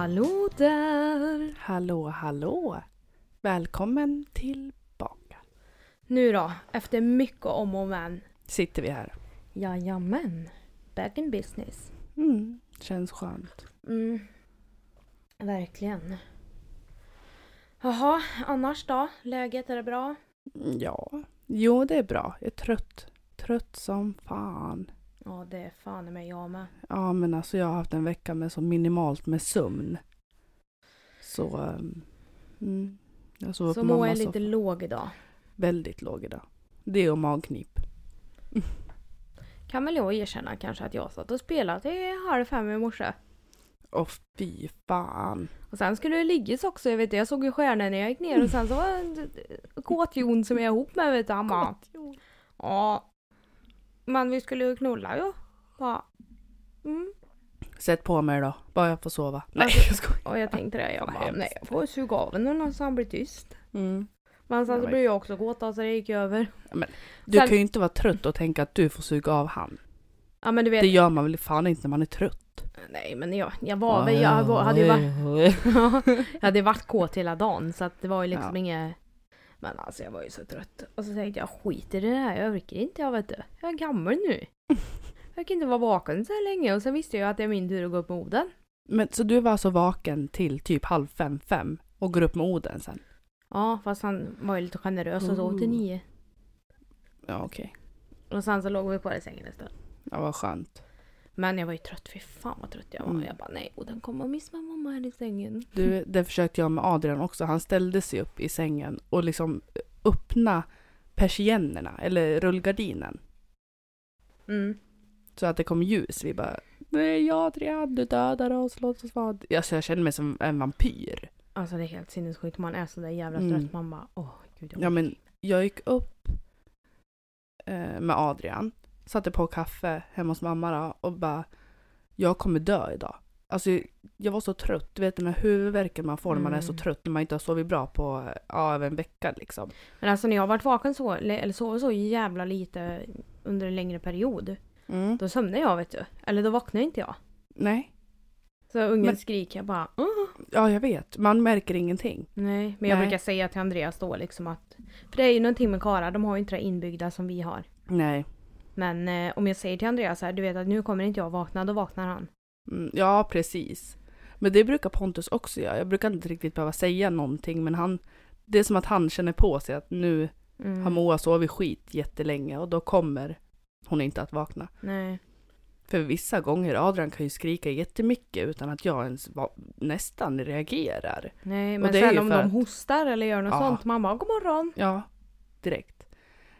Hallå, där! Hallå, hallå! Välkommen tillbaka. Nu då, efter mycket om och men. Sitter vi här. Jajamän. Back in business. Mm, känns skönt. Mm. Verkligen. Jaha, annars då? Läget, är det bra? Mm, Ja, jo det är bra. Jag är trött. Trött som fan. Ja, det är fan mig jag med. Ja men alltså jag har haft en vecka med så minimalt med sömn. Så, um, mm, jag Så på mammas jag lite soffa. låg idag. Väldigt låg idag. Det och magknip. Kan väl jag erkänna kanske att jag satt och spelade till halv fem i morse. Åh fy fan. Och sen skulle det liggas också, jag vet jag såg ju stjärnor när jag gick ner och sen så var det Kåt-Jon som jag är ihop med vet du, han bara Ja. Men vi skulle ju knulla ju. Bara, mm. Sätt på mig då. Bara jag får sova. Nej Alltså- jag skojar. Och jag tänkte det, jag bara, nej jag får suga av den så han blir tyst. Mm. Men sen Ja, så men- blev jag också kåt så det gick över. Du Sen- kan ju inte vara trött och tänka att du får suga av han. Ja men du vet, Det gör man väl fan inte när man är trött? nej men jag, jag var väl, jag var, hade ju varit, jag hade varit kåt hela dagen så att det var ju liksom Ja. inget Men alltså jag var ju så trött. Och så tänkte jag skit i det här, jag orkar inte jag vet du. Jag är gammal nu. Jag kan inte vara vaken så här länge och sen visste jag att det är min tur att gå upp med Oden. Men så du var alltså vaken till typ halv fem, fem och går upp med Oden sen? Ja fast han var ju lite generös och sov till nio. Ja okej. Och sen så låg vi kvar i sängen en stund. Ja vad skönt. Men jag var ju trött, fy fan vad trött jag var. Mm. Jag bara nej, Oden kommer att missa mamma här i sängen. Du, det försökte jag med Adrian också. Han ställde sig upp i sängen och liksom öppna persiennerna eller rullgardinen Mm. så att det kom ljus. Vi bara Nej Adrian, du dödar oss, låt oss vara... Alltså jag kände mig som en vampyr. Alltså det är helt sinnessjukt, man är så där jävla Mm. trött. Man bara åh gud jag Ja men jag gick upp eh, med Adrian, satte på kaffe hemma hos mamma då, och bara jag kommer dö idag. Alltså jag var så trött, du vet den här huvudvärken man får när man är så Mm. trött när man inte har sovit bra på ja, över en vecka liksom. Men alltså när jag har varit vaken så, eller sovit så jävla lite under en längre period. Mm. Då somnar jag vet du. Eller då vaknar inte jag. Nej, Så ungen Men- skriker jag bara Åh! ja jag vet, man märker ingenting. Nej, men jag Nej. brukar säga till Andreas då liksom att För det är ju någonting med karlar, de har ju inte det inbyggda som vi har. Nej. Men eh, om jag säger till Andreas så här, du vet att nu kommer inte jag vakna, då vaknar han. Mm, ja precis. Men det brukar Pontus också göra. Jag brukar inte riktigt behöva säga någonting men han det är som att han känner på sig att nu Mm. har Moa sovit skit jättelänge och då kommer hon inte att vakna. Nej. För vissa gånger, Adrian kan ju skrika jättemycket utan att jag ens va- nästan reagerar. Nej, men sen om de att- hostar eller gör något Ja. sånt, man bara god morgon. Ja, direkt.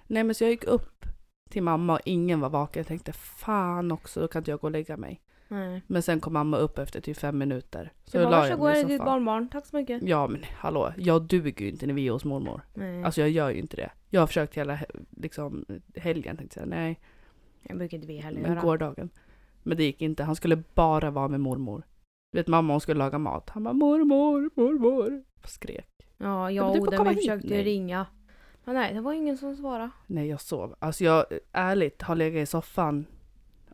Nej men så jag gick upp till mamma och ingen var vaken. Jag tänkte fan också, då kan inte jag gå och lägga mig. Nej. Men sen kom mamma upp efter typ fem minuter. Så då bara, la jag varsågod, mig i ditt barnbarn. Tack så mycket. Ja men hallå, jag duger ju inte när vi är hos mormor. Nej. Alltså jag gör ju inte det. Jag har försökt hela he- liksom, helgen tänkte jag. Nej, jag brukar inte vi heller men göra. gårdagen. Men det gick inte. Han skulle bara vara med mormor. Du vet mamma hon skulle laga mat. Han bara mormor, mormor. Skrek. Ja, Ja, jag du och vi hit. försökte Nej. ringa. Men nej, det var ingen som svarade. Nej jag sov. Alltså jag ärligt har legat i soffan.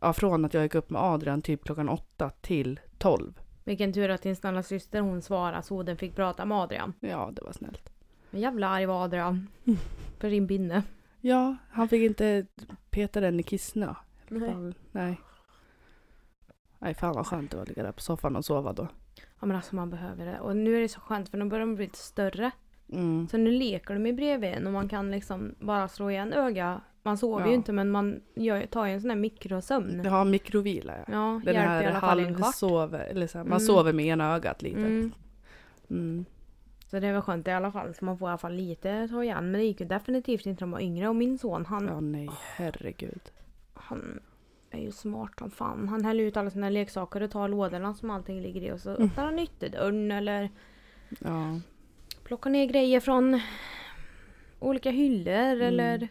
Ja, från att jag gick upp med Adrian typ klockan åtta till tolv. Vilken tur att din snälla syster hon svarade så Oden fick prata med Adrian. Ja det var snällt. Men jävla arg var Adrian. För din binne. Ja, han fick inte peta den i kissnö. Nej. Nej. Nej fan vad skönt det var att ligga där på soffan och sova då. Ja men alltså man behöver det. Och nu är det så skönt för nu börjar de bli lite större. Mm. Så nu leker de ju bredvid en och man kan liksom bara slå igen öga. Man sover Ja. ju inte men man gör, tar ju en sån här mikrosömn. Har mikrovila ja. Ja, Den hjälper i här alla fall kvart. halvsover, eller så här, man Mm. sover med ena ögat lite. Mm. Mm. Så det väl skönt i alla fall. Så man får i alla fall lite ta igen. Men det gick ju definitivt inte när man var yngre. Och min son han, Ja nej, herregud. han är ju smart som fan. Han häller ut alla sina leksaker och tar lådorna som allting ligger i. Och så Mm. öppnar han ytterdörren eller Ja. Plockar ner grejer från olika hyllor. Mm. Eller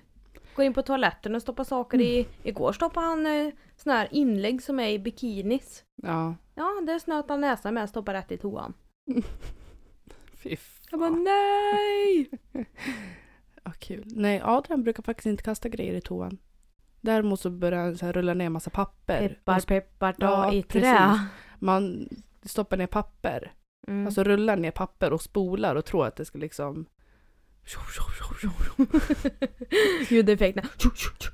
går in på toaletten och stoppar saker i. Igår stoppade han eh, såna här inlägg som är i bikinis. Ja. Ja, det snöt han näsan med och stoppade rätt i toan. Fy Jag bara fan. nej! Ja, kul. Nej, Adrian brukar faktiskt inte kasta grejer i toan. Däremot så börjar han så här rulla ner massa papper. Peppar peppar ta Ja, i trä. Man stoppar ner papper. Mm. Alltså rullar ner papper och spolar och tror att det ska liksom... Ljudeffekterna.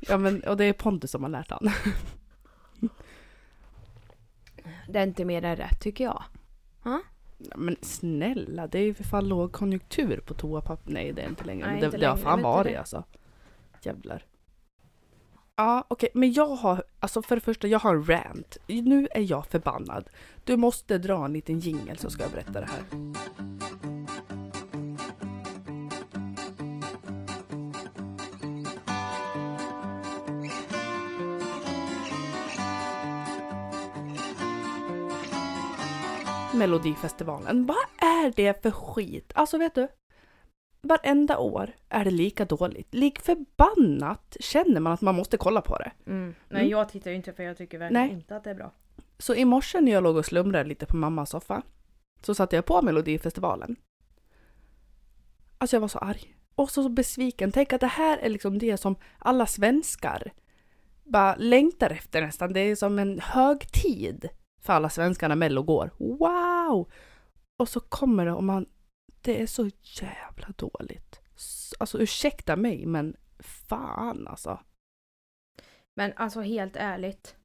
Ja men, och det är Pontus som har lärt han. Det är inte mer än rätt tycker jag. Men snälla, det är ju för fan lågkonjunktur på toapapper. Nej det är inte längre. Nej, det, inte det har längre, fan varit det? alltså. Jävlar. Ja okej, men jag har, alltså för det första jag har en rant. Nu är jag förbannad. Du måste dra en liten jingel så ska jag berätta det här. Melodifestivalen. Vad är det för skit? Alltså vet du? Varenda år är det lika dåligt. Lik förbannat känner man att man måste kolla på det. Mm. Nej Mm. jag tittar ju inte för jag tycker verkligen Nej. inte att det är bra. Så i morse när jag låg och slumrade lite på mammas soffa så satte jag på Melodifestivalen. Alltså jag var så arg. Och så besviken. Tänk att det här är liksom det som alla svenskar bara längtar efter nästan. Det är som en högtid för alla svenskar när Mello går. Wow! Och så kommer det och man... Det är så jävla dåligt. Alltså ursäkta mig men fan alltså. Men alltså helt ärligt.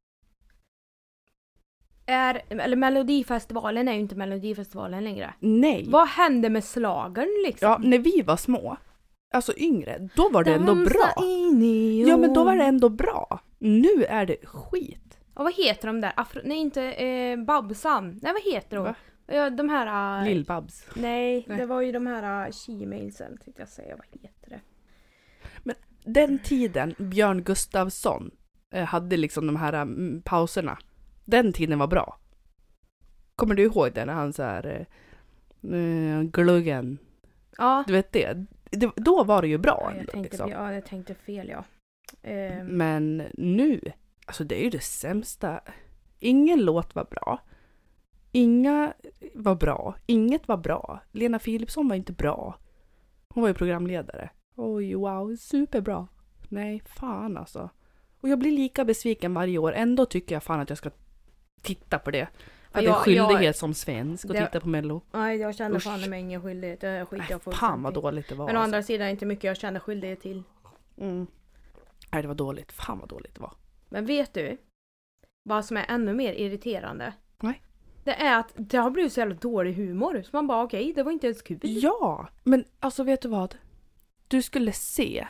Är, eller Melodifestivalen är ju inte Melodifestivalen längre. Nej! Vad hände med slagern liksom? Ja, när vi var små, alltså yngre, då var det ändå bra. Dansa in i Ja men då var det ändå bra. Nu är det skit. Och vad heter de där? Afro, nej inte eh, Babsan. Nej vad heter de? Va? Ja, de här... eh, Lill-Babs. Nej, Nej. det var ju de här uh, she-mailsen tänkte jag säga. Vad heter det? Den tiden Björn Gustafsson eh, hade liksom de här mm, pauserna. Den tiden var bra. Kommer du ihåg det när han så här eh, gluggen. Ja. Du vet det? det då var det ju bra Ja, jag, ändå, tänkte, liksom. ja, jag tänkte fel ja. Ehm, Men nu, alltså det är ju det sämsta. Ingen låt var bra. Inga var bra. Inget var bra. Lena Philipsson var inte bra. Hon var ju programledare. Oj, wow, superbra. Nej, fan alltså. Och jag blir lika besviken varje år. Ändå tycker jag fan att jag ska titta på det. Att det är jag- skyldighet jag- som svensk att titta på Mello. Nej, jag känner Usch. fan med ingen skyldighet. Det skiter jag fan vad dåligt det var. Men å alltså. andra sidan inte mycket jag känner skyldighet till. Mm. Nej, det var dåligt. Fan vad dåligt det var. Men vet du? Vad som är ännu mer irriterande? Nej. Det är att det har blivit så jävla dålig humor. Så man bara okej, det var inte ens kul. Ja, men alltså vet du vad? Du skulle se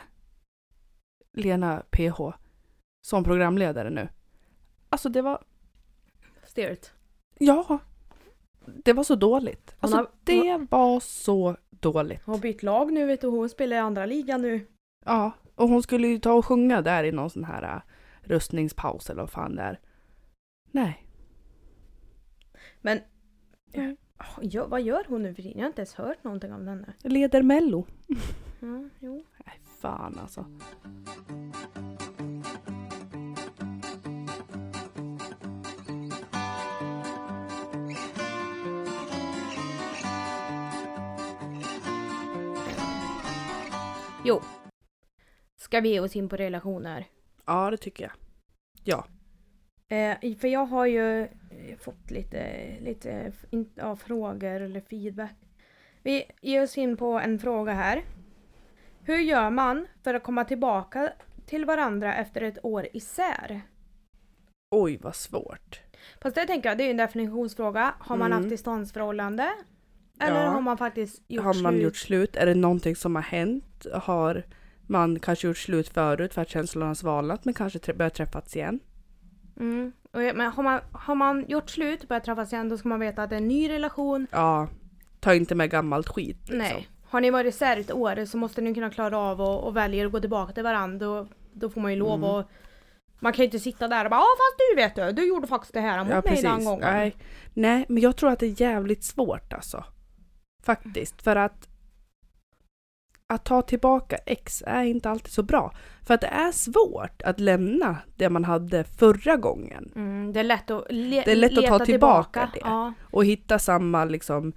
Lena PH som programledare nu. Alltså det var, Stelt. ja, det var så dåligt. Alltså har- det var så dåligt. Hon har bytt lag nu vet du. Hon spelar i andra ligan nu. Ja, och hon skulle ju ta och sjunga där i någon sån här äh, röstningspaus eller vad fan det är. Nej. Men Nej. ja, vad gör hon nu för tiden? Jag har inte ens hört någonting om henne. Leder Mello. Ja, jo. Nej, fan alltså. Jo. Ska vi ge oss in på relationer? Ja, det tycker jag. Ja. Eh, för jag har ju fått lite, lite ja, frågor eller feedback. Vi ger oss in på en fråga här. Hur gör man för att komma tillbaka till varandra efter ett år isär? Oj, vad svårt. Fast det tänker jag, det är ju en definitionsfråga. Har man Mm. haft distansförhållande? Eller Ja. har man faktiskt gjort har man slut? gjort slut? Är det någonting som har hänt? Har man kanske gjort slut förut för att känslorna har svalnat men kanske trä- börjat träffats igen? Mm. Men har man, har man gjort slut och börjat träffas igen då ska man veta att det är en ny relation. Ja, ta inte med gammalt skit. Liksom. Nej. Har ni varit isär ett år så måste ni kunna klara av och, och välja att gå tillbaka till varandra. Då, då får man ju lov Mm. att... Man kan ju inte sitta där och bara ja fast du vet du, du gjorde faktiskt det här mot Ja, mig den gången. Nej. Nej, men jag tror att det är jävligt svårt alltså. Faktiskt, för att att ta tillbaka ex är inte alltid så bra. För att det är svårt att lämna det man hade förra gången Mm, det är lätt att, le- Det är lätt att ta leta tillbaka det. Ja. och hitta samma liksom,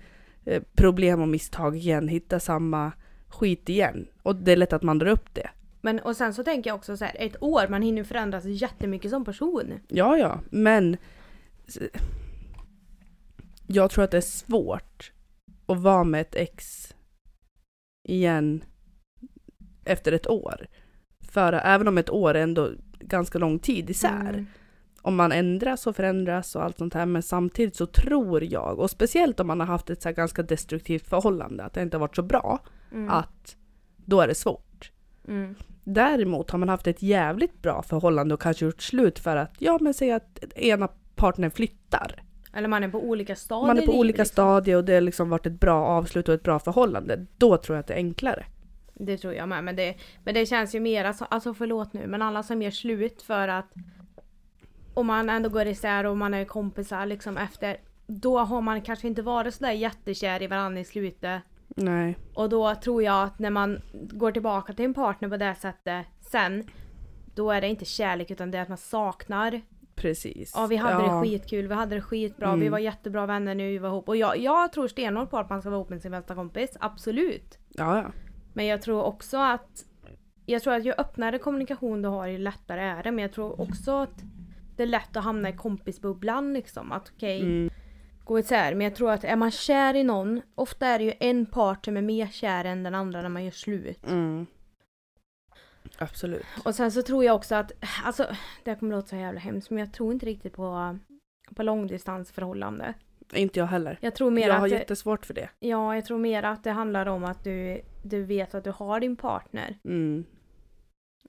eh, problem och misstag igen, hitta samma skit igen. Och det är lätt att man drar upp det. Men och sen så tänker jag också så här, ett år, man hinner förändras jättemycket som person. Ja, ja, men Jag tror att det är svårt att vara med ett ex igen efter ett år. För även om ett år är ändå ganska lång tid isär. Mm. Om man ändras och förändras och allt sånt här. Men samtidigt så tror jag, och speciellt om man har haft ett så ganska destruktivt förhållande, att det inte har varit så bra, Mm. att då är det svårt. Mm. Däremot har man haft ett jävligt bra förhållande och kanske gjort slut för att, ja men säg att ena partnern flyttar. Eller man är på olika stadier Man är på olika liksom. stadier och det har liksom varit ett bra avslut och ett bra förhållande. Då tror jag att det är enklare. Det tror jag med. Men det, men det känns ju mer, alltså, alltså förlåt nu, men alla som gör slut för att om man ändå går isär och man är kompisar liksom efter, då har man kanske inte varit sådär jättekär i varandra i slutet. Nej. Och då tror jag att när man går tillbaka till en partner på det sättet sen, då är det inte kärlek utan det är att man saknar. Precis. Ja vi hade Ja. det skitkul, vi hade det skitbra, vi Mm. var jättebra vänner nu vi var ihop. Och jag, jag tror stenhårt på att man ska vara ihop med sin bästa kompis, absolut. Ja, ja. Men jag tror också att jag tror att ju öppnare kommunikation du har ju lättare är det. Men jag tror också att det är lätt att hamna i kompisbubblan liksom. Att okej, Mm. gå isär. Men jag tror att är man kär i någon, ofta är det ju en part som är mer kär än den andra när man gör slut. Mm. Absolut. Och sen så tror jag också att, alltså det här kommer låta så jävla hemskt men jag tror inte riktigt på, på långdistansförhållande. Inte jag heller. Jag tror mer Jag har att det, jättesvårt för det. ja, jag tror mer att det handlar om att du, du vet att du har din partner. Mm.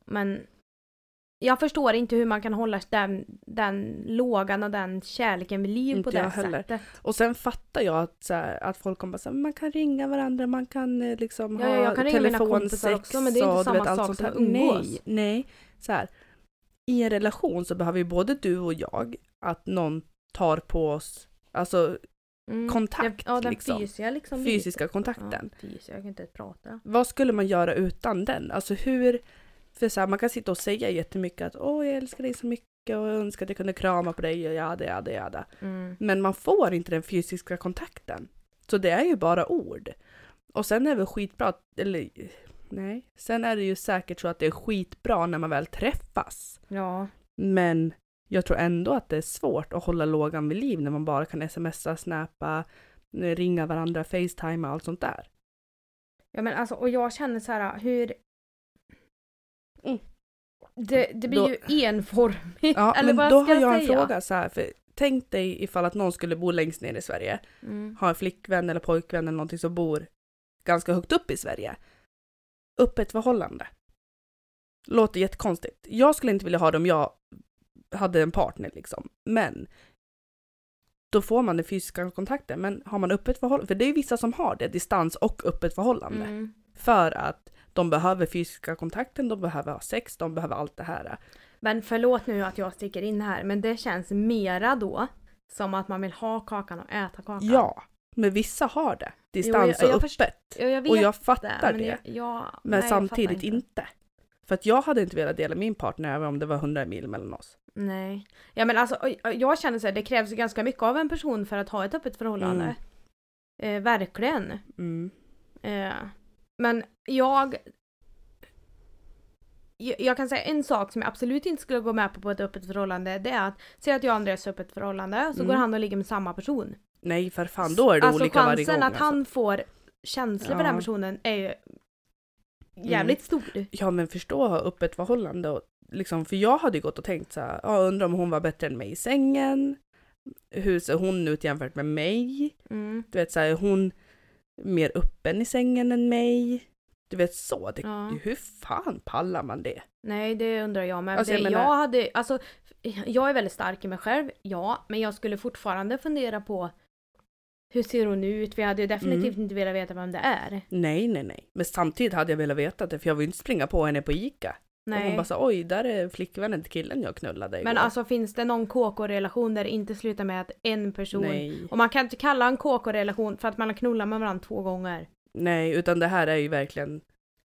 Men jag förstår inte hur man kan hålla den, den lågan och den kärleken vid liv Inte på det heller. sättet. Och sen fattar jag att, så här, att folk kommer säga man kan ringa varandra, man kan eh, liksom Ja, ha ja, jag kan telefonsex också, men det är inte och, samma vet, sak som att umgås. Nej, nej. Så här, I en relation så behöver ju både du och jag att någon tar på oss, alltså Mm. Kontakt, Ja, den liksom. fysiska liksom. fysiska Ja, kontakten. fysiska, jag kan inte prata. Vad skulle man göra utan den? Alltså hur, för så här, man kan sitta och säga jättemycket att åh jag älskar dig så mycket och jag önskar att jag kunde krama på dig och jada jada jada. Mm. Men man får inte den fysiska kontakten. Så det är ju bara ord. Och sen är det skitbra, att- eller nej, sen är det ju säkert så att det är skitbra när man väl träffas. Ja. Men jag tror ändå att det är svårt att hålla lågan vid liv när man bara kan smsa, snappa, ringa varandra, facetime och allt sånt där. ja, men alltså och jag känner så här hur... Mm. Det, det blir Då- ju enformigt. Ja, Eller men vad då ska har jag en säga? fråga så här, för tänk dig ifall att någon skulle bo längst ner i Sverige, Mm. ha en flickvän eller pojkvän eller någonting som bor ganska högt upp i Sverige. Öppet förhållande. Låter jättekonstigt. Jag skulle inte vilja ha det om jag hade en partner liksom, men då får man den fysiska kontakten. Men har man öppet förhållande, för det är ju vissa som har det, distans och öppet förhållande. Mm. För att de behöver fysiska kontakten, de behöver ha sex, de behöver allt det här. Men förlåt nu att jag sticker in här men det känns mera då som att man vill ha kakan och äta kakan. Ja, men vissa har det. Distans jag- jag och öppet. Ja, jag Och jag det. fattar men det. Jag, ja, Men nej, jag samtidigt fattar inte. För att jag hade inte velat dela min partner även om det var 100 mil mellan oss. Nej. Ja men alltså jag känner så här, det krävs ganska mycket av en person för att ha ett öppet förhållande. Eh, verkligen. Mm. Eh, men jag, jag... Kan säga en sak som jag absolut inte skulle gå med på på ett öppet förhållande. Det är att, säg att jag och Andreas har öppet förhållande, så Mm. går han och ligger med samma person. Nej för fan, då är det alltså olika varje gång. chansen att alltså. han får känslor för Ja. Mm. den personen är ju jävligt stor. Ja men förstå att ha öppet förhållande och liksom, för jag hade ju gått och tänkt så här, ja, undrar om hon var bättre än mig i sängen. Hur ser hon ut jämfört med mig? Mm. Du vet så här, är hon mer öppen i sängen än mig? Du vet så, det, Ja. hur fan pallar man det? Nej, det undrar jag med. Alltså, jag jag, menar- hade, alltså, jag är väldigt stark i mig själv, ja. Men jag skulle fortfarande fundera på hur ser hon ut? Vi hade ju definitivt Mm. inte velat veta vem det är. Nej, nej, nej. Men samtidigt hade jag velat veta det för jag vill inte springa på henne på Ica. Och hon Nej. bara så, oj, där är flickvännen till killen jag knullade igår. Men alltså finns det någon KK-relation där det inte slutar med att en person... Nej, Och man kan inte kalla en KK-relation för att man har knullat med varandra två gånger. nej, utan det här är ju verkligen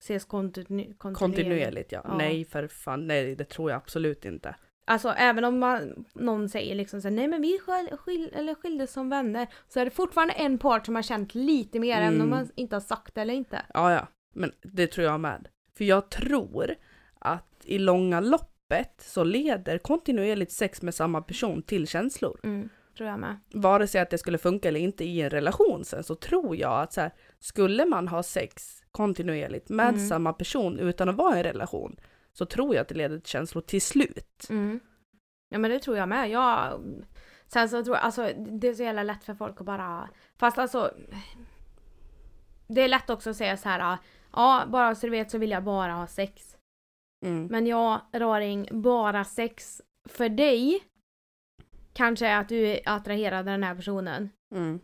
Ses kontinu- kontinuerligt. kontinuerligt. Ja. Ja. Nej, för fan, nej, det tror jag absolut inte. Alltså även om man, någon säger liksom så här, nej men vi skil, skil, eller skildes som vänner. Så är det fortfarande en part som har känt lite mer även om Mm. man inte har sagt det eller inte. Ja, ja, men det tror jag med. För jag tror att i långa loppet så leder kontinuerligt sex med samma person till känslor. Mm. tror jag med. vare sig att det skulle funka eller inte i en relation sen så tror jag att så här, skulle man ha sex kontinuerligt med Mm. samma person utan att vara i en relation så tror jag att det leder till känslor till slut. Mm. Ja men det tror jag med. Jag, sen så tror jag, alltså det är så jävla lätt för folk att bara, fast alltså det är lätt också att säga så här. ja bara så du vet så vill jag bara ha sex. Mm. Men jag, Raring, bara sex för dig kanske är att du är attraherad av den här personen. Mm.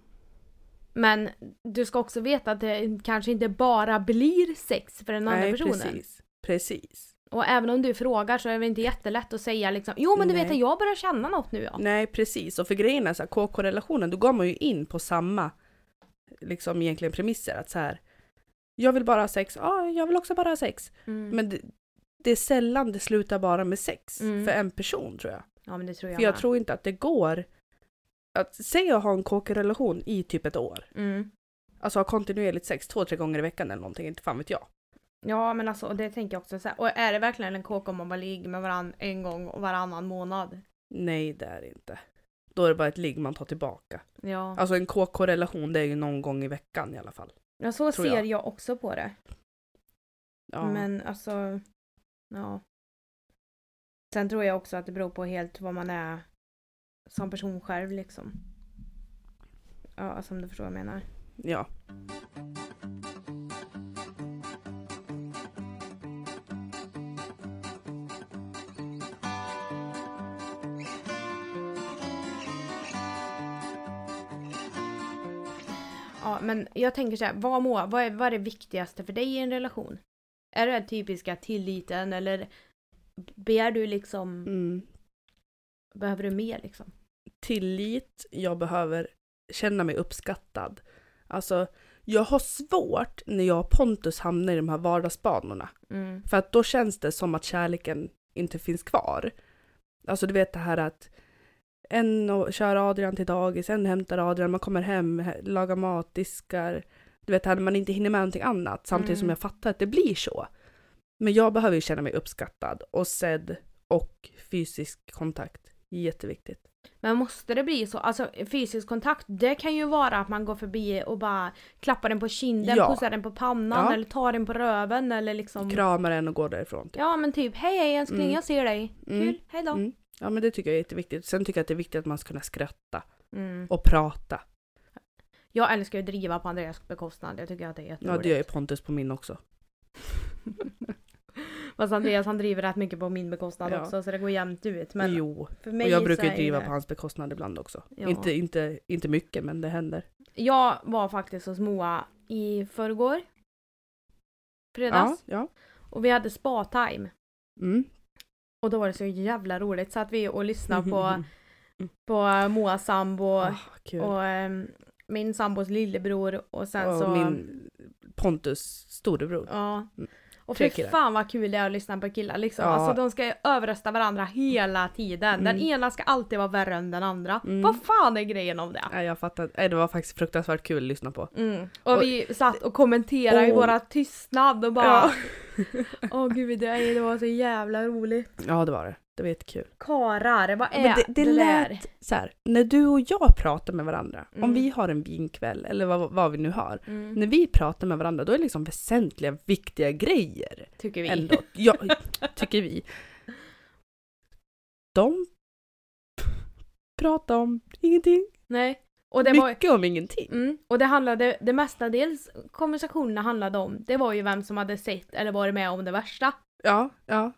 Men du ska också veta att det kanske inte bara blir sex för den andra Nej, personen. precis. Precis. Och även om du frågar så är det inte jättelätt att säga liksom Jo men du vet Nej. att jag börjar känna något nu ja. Nej, precis. Och för grejen är så här, KK-relationen, då går man ju in på samma liksom egentligen premisser. Att så här, jag vill bara ha sex, ja, jag vill också bara ha sex. Mm. Men det, är sällan det slutar bara med sex Mm. för en person tror jag. Ja men det tror jag För jag med. tror inte att det går att säga att ha en KK-relation i typ ett år. Mm. Alltså ha kontinuerligt sex två, tre gånger i veckan eller någonting, inte fan vet jag. Ja men alltså och det tänker jag också så här. Och är det verkligen en kåk om man bara ligger med varandra en gång och varannan månad? Nej, det är det inte. Då är det bara ett ligg man tar tillbaka. Ja. Alltså en KK-relation det är ju någon gång i veckan i alla fall. ja så ser jag. jag. också på det. Ja. Men alltså, ja. Sen tror jag också att det beror på helt vad man är som person själv liksom. Ja, alltså om du förstår vad jag menar. ja. Ja, men jag tänker så här, vad, må, vad, är, vad är det viktigaste för dig i en relation? Är det den typiska tilliten eller ber du liksom, Mm. behöver du mer liksom? Tillit, jag behöver känna mig uppskattad. Alltså, jag har svårt när jag och Pontus hamnar i de här vardagsbanorna. Mm. För att då känns det som att kärleken inte finns kvar. Alltså du vet det här att en kör Adrian till dagis, en hämtar Adrian, man kommer hem, he- lagar mat, diskar. Du vet, när man inte hinner med någonting annat. Samtidigt som Mm. jag fattar att det blir så. Men jag behöver ju känna mig uppskattad och sedd och fysisk kontakt. Jätteviktigt. Men måste det bli så? Alltså fysisk kontakt, det kan ju vara att man går förbi och bara klappar den på kinden, Ja. pussar den på pannan Ja. eller tar den på röven eller liksom Kramar en och går därifrån. Ja men typ hej hej älskling Mm. jag ser dig. Mm. Kul, hej då. Mm. Ja men det tycker jag är jätteviktigt. Sen tycker jag att det är viktigt att man ska kunna skratta Mm. och prata. Jag älskar ju att driva på Andreas bekostnad, jag tycker att det är Ja jätteroligt. det gör ju Pontus på min också. Fast Andreas han driver rätt mycket på min bekostnad Ja. också så det går jämnt ut. Men jo. för Och mig jag så brukar ju driva det- på hans bekostnad ibland också. Ja. Inte, inte, inte mycket men det händer. Jag var faktiskt hos Moa i förrgår. Fredags. Ja, ja. Och vi hade spa-time. Mm. Och då var det så jävla roligt. Satt vi och lyssnade på, Mm. på Moas sambo kul. och ehm, min sambos lillebror och sen och så... min Pontus storebror. Ja. Mm. Och killar. fan vad kul det är att lyssna på killar liksom. Ja. Alltså de ska överrösta varandra hela tiden. Den Mm. ena ska alltid vara värre än den andra. Mm. Vad fan är grejen om det? Nej jag fattar. Det var faktiskt fruktansvärt kul att lyssna på. Mm. Och, Och- vi satt och kommenterade i Oh. våra tystnad och bara Ja. Åh gud, det, det var så jävla roligt. ja det var det. Det var jättekul. Karar, vad är Men det, det där? lät så här, när du och jag pratar med varandra, Mm. om vi har en vinkväll eller vad, vad vi nu har. Mm, När vi pratar med varandra då är det liksom väsentliga, viktiga grejer. tycker vi. Ändå. Ja, tycker vi. De pratar om ingenting. Nej. Och det, var, Mycket om ingenting. mm, och det handlade, det mestadels konversationerna handlade om, det var ju vem som hade sett eller varit med om det värsta. Ja, ja.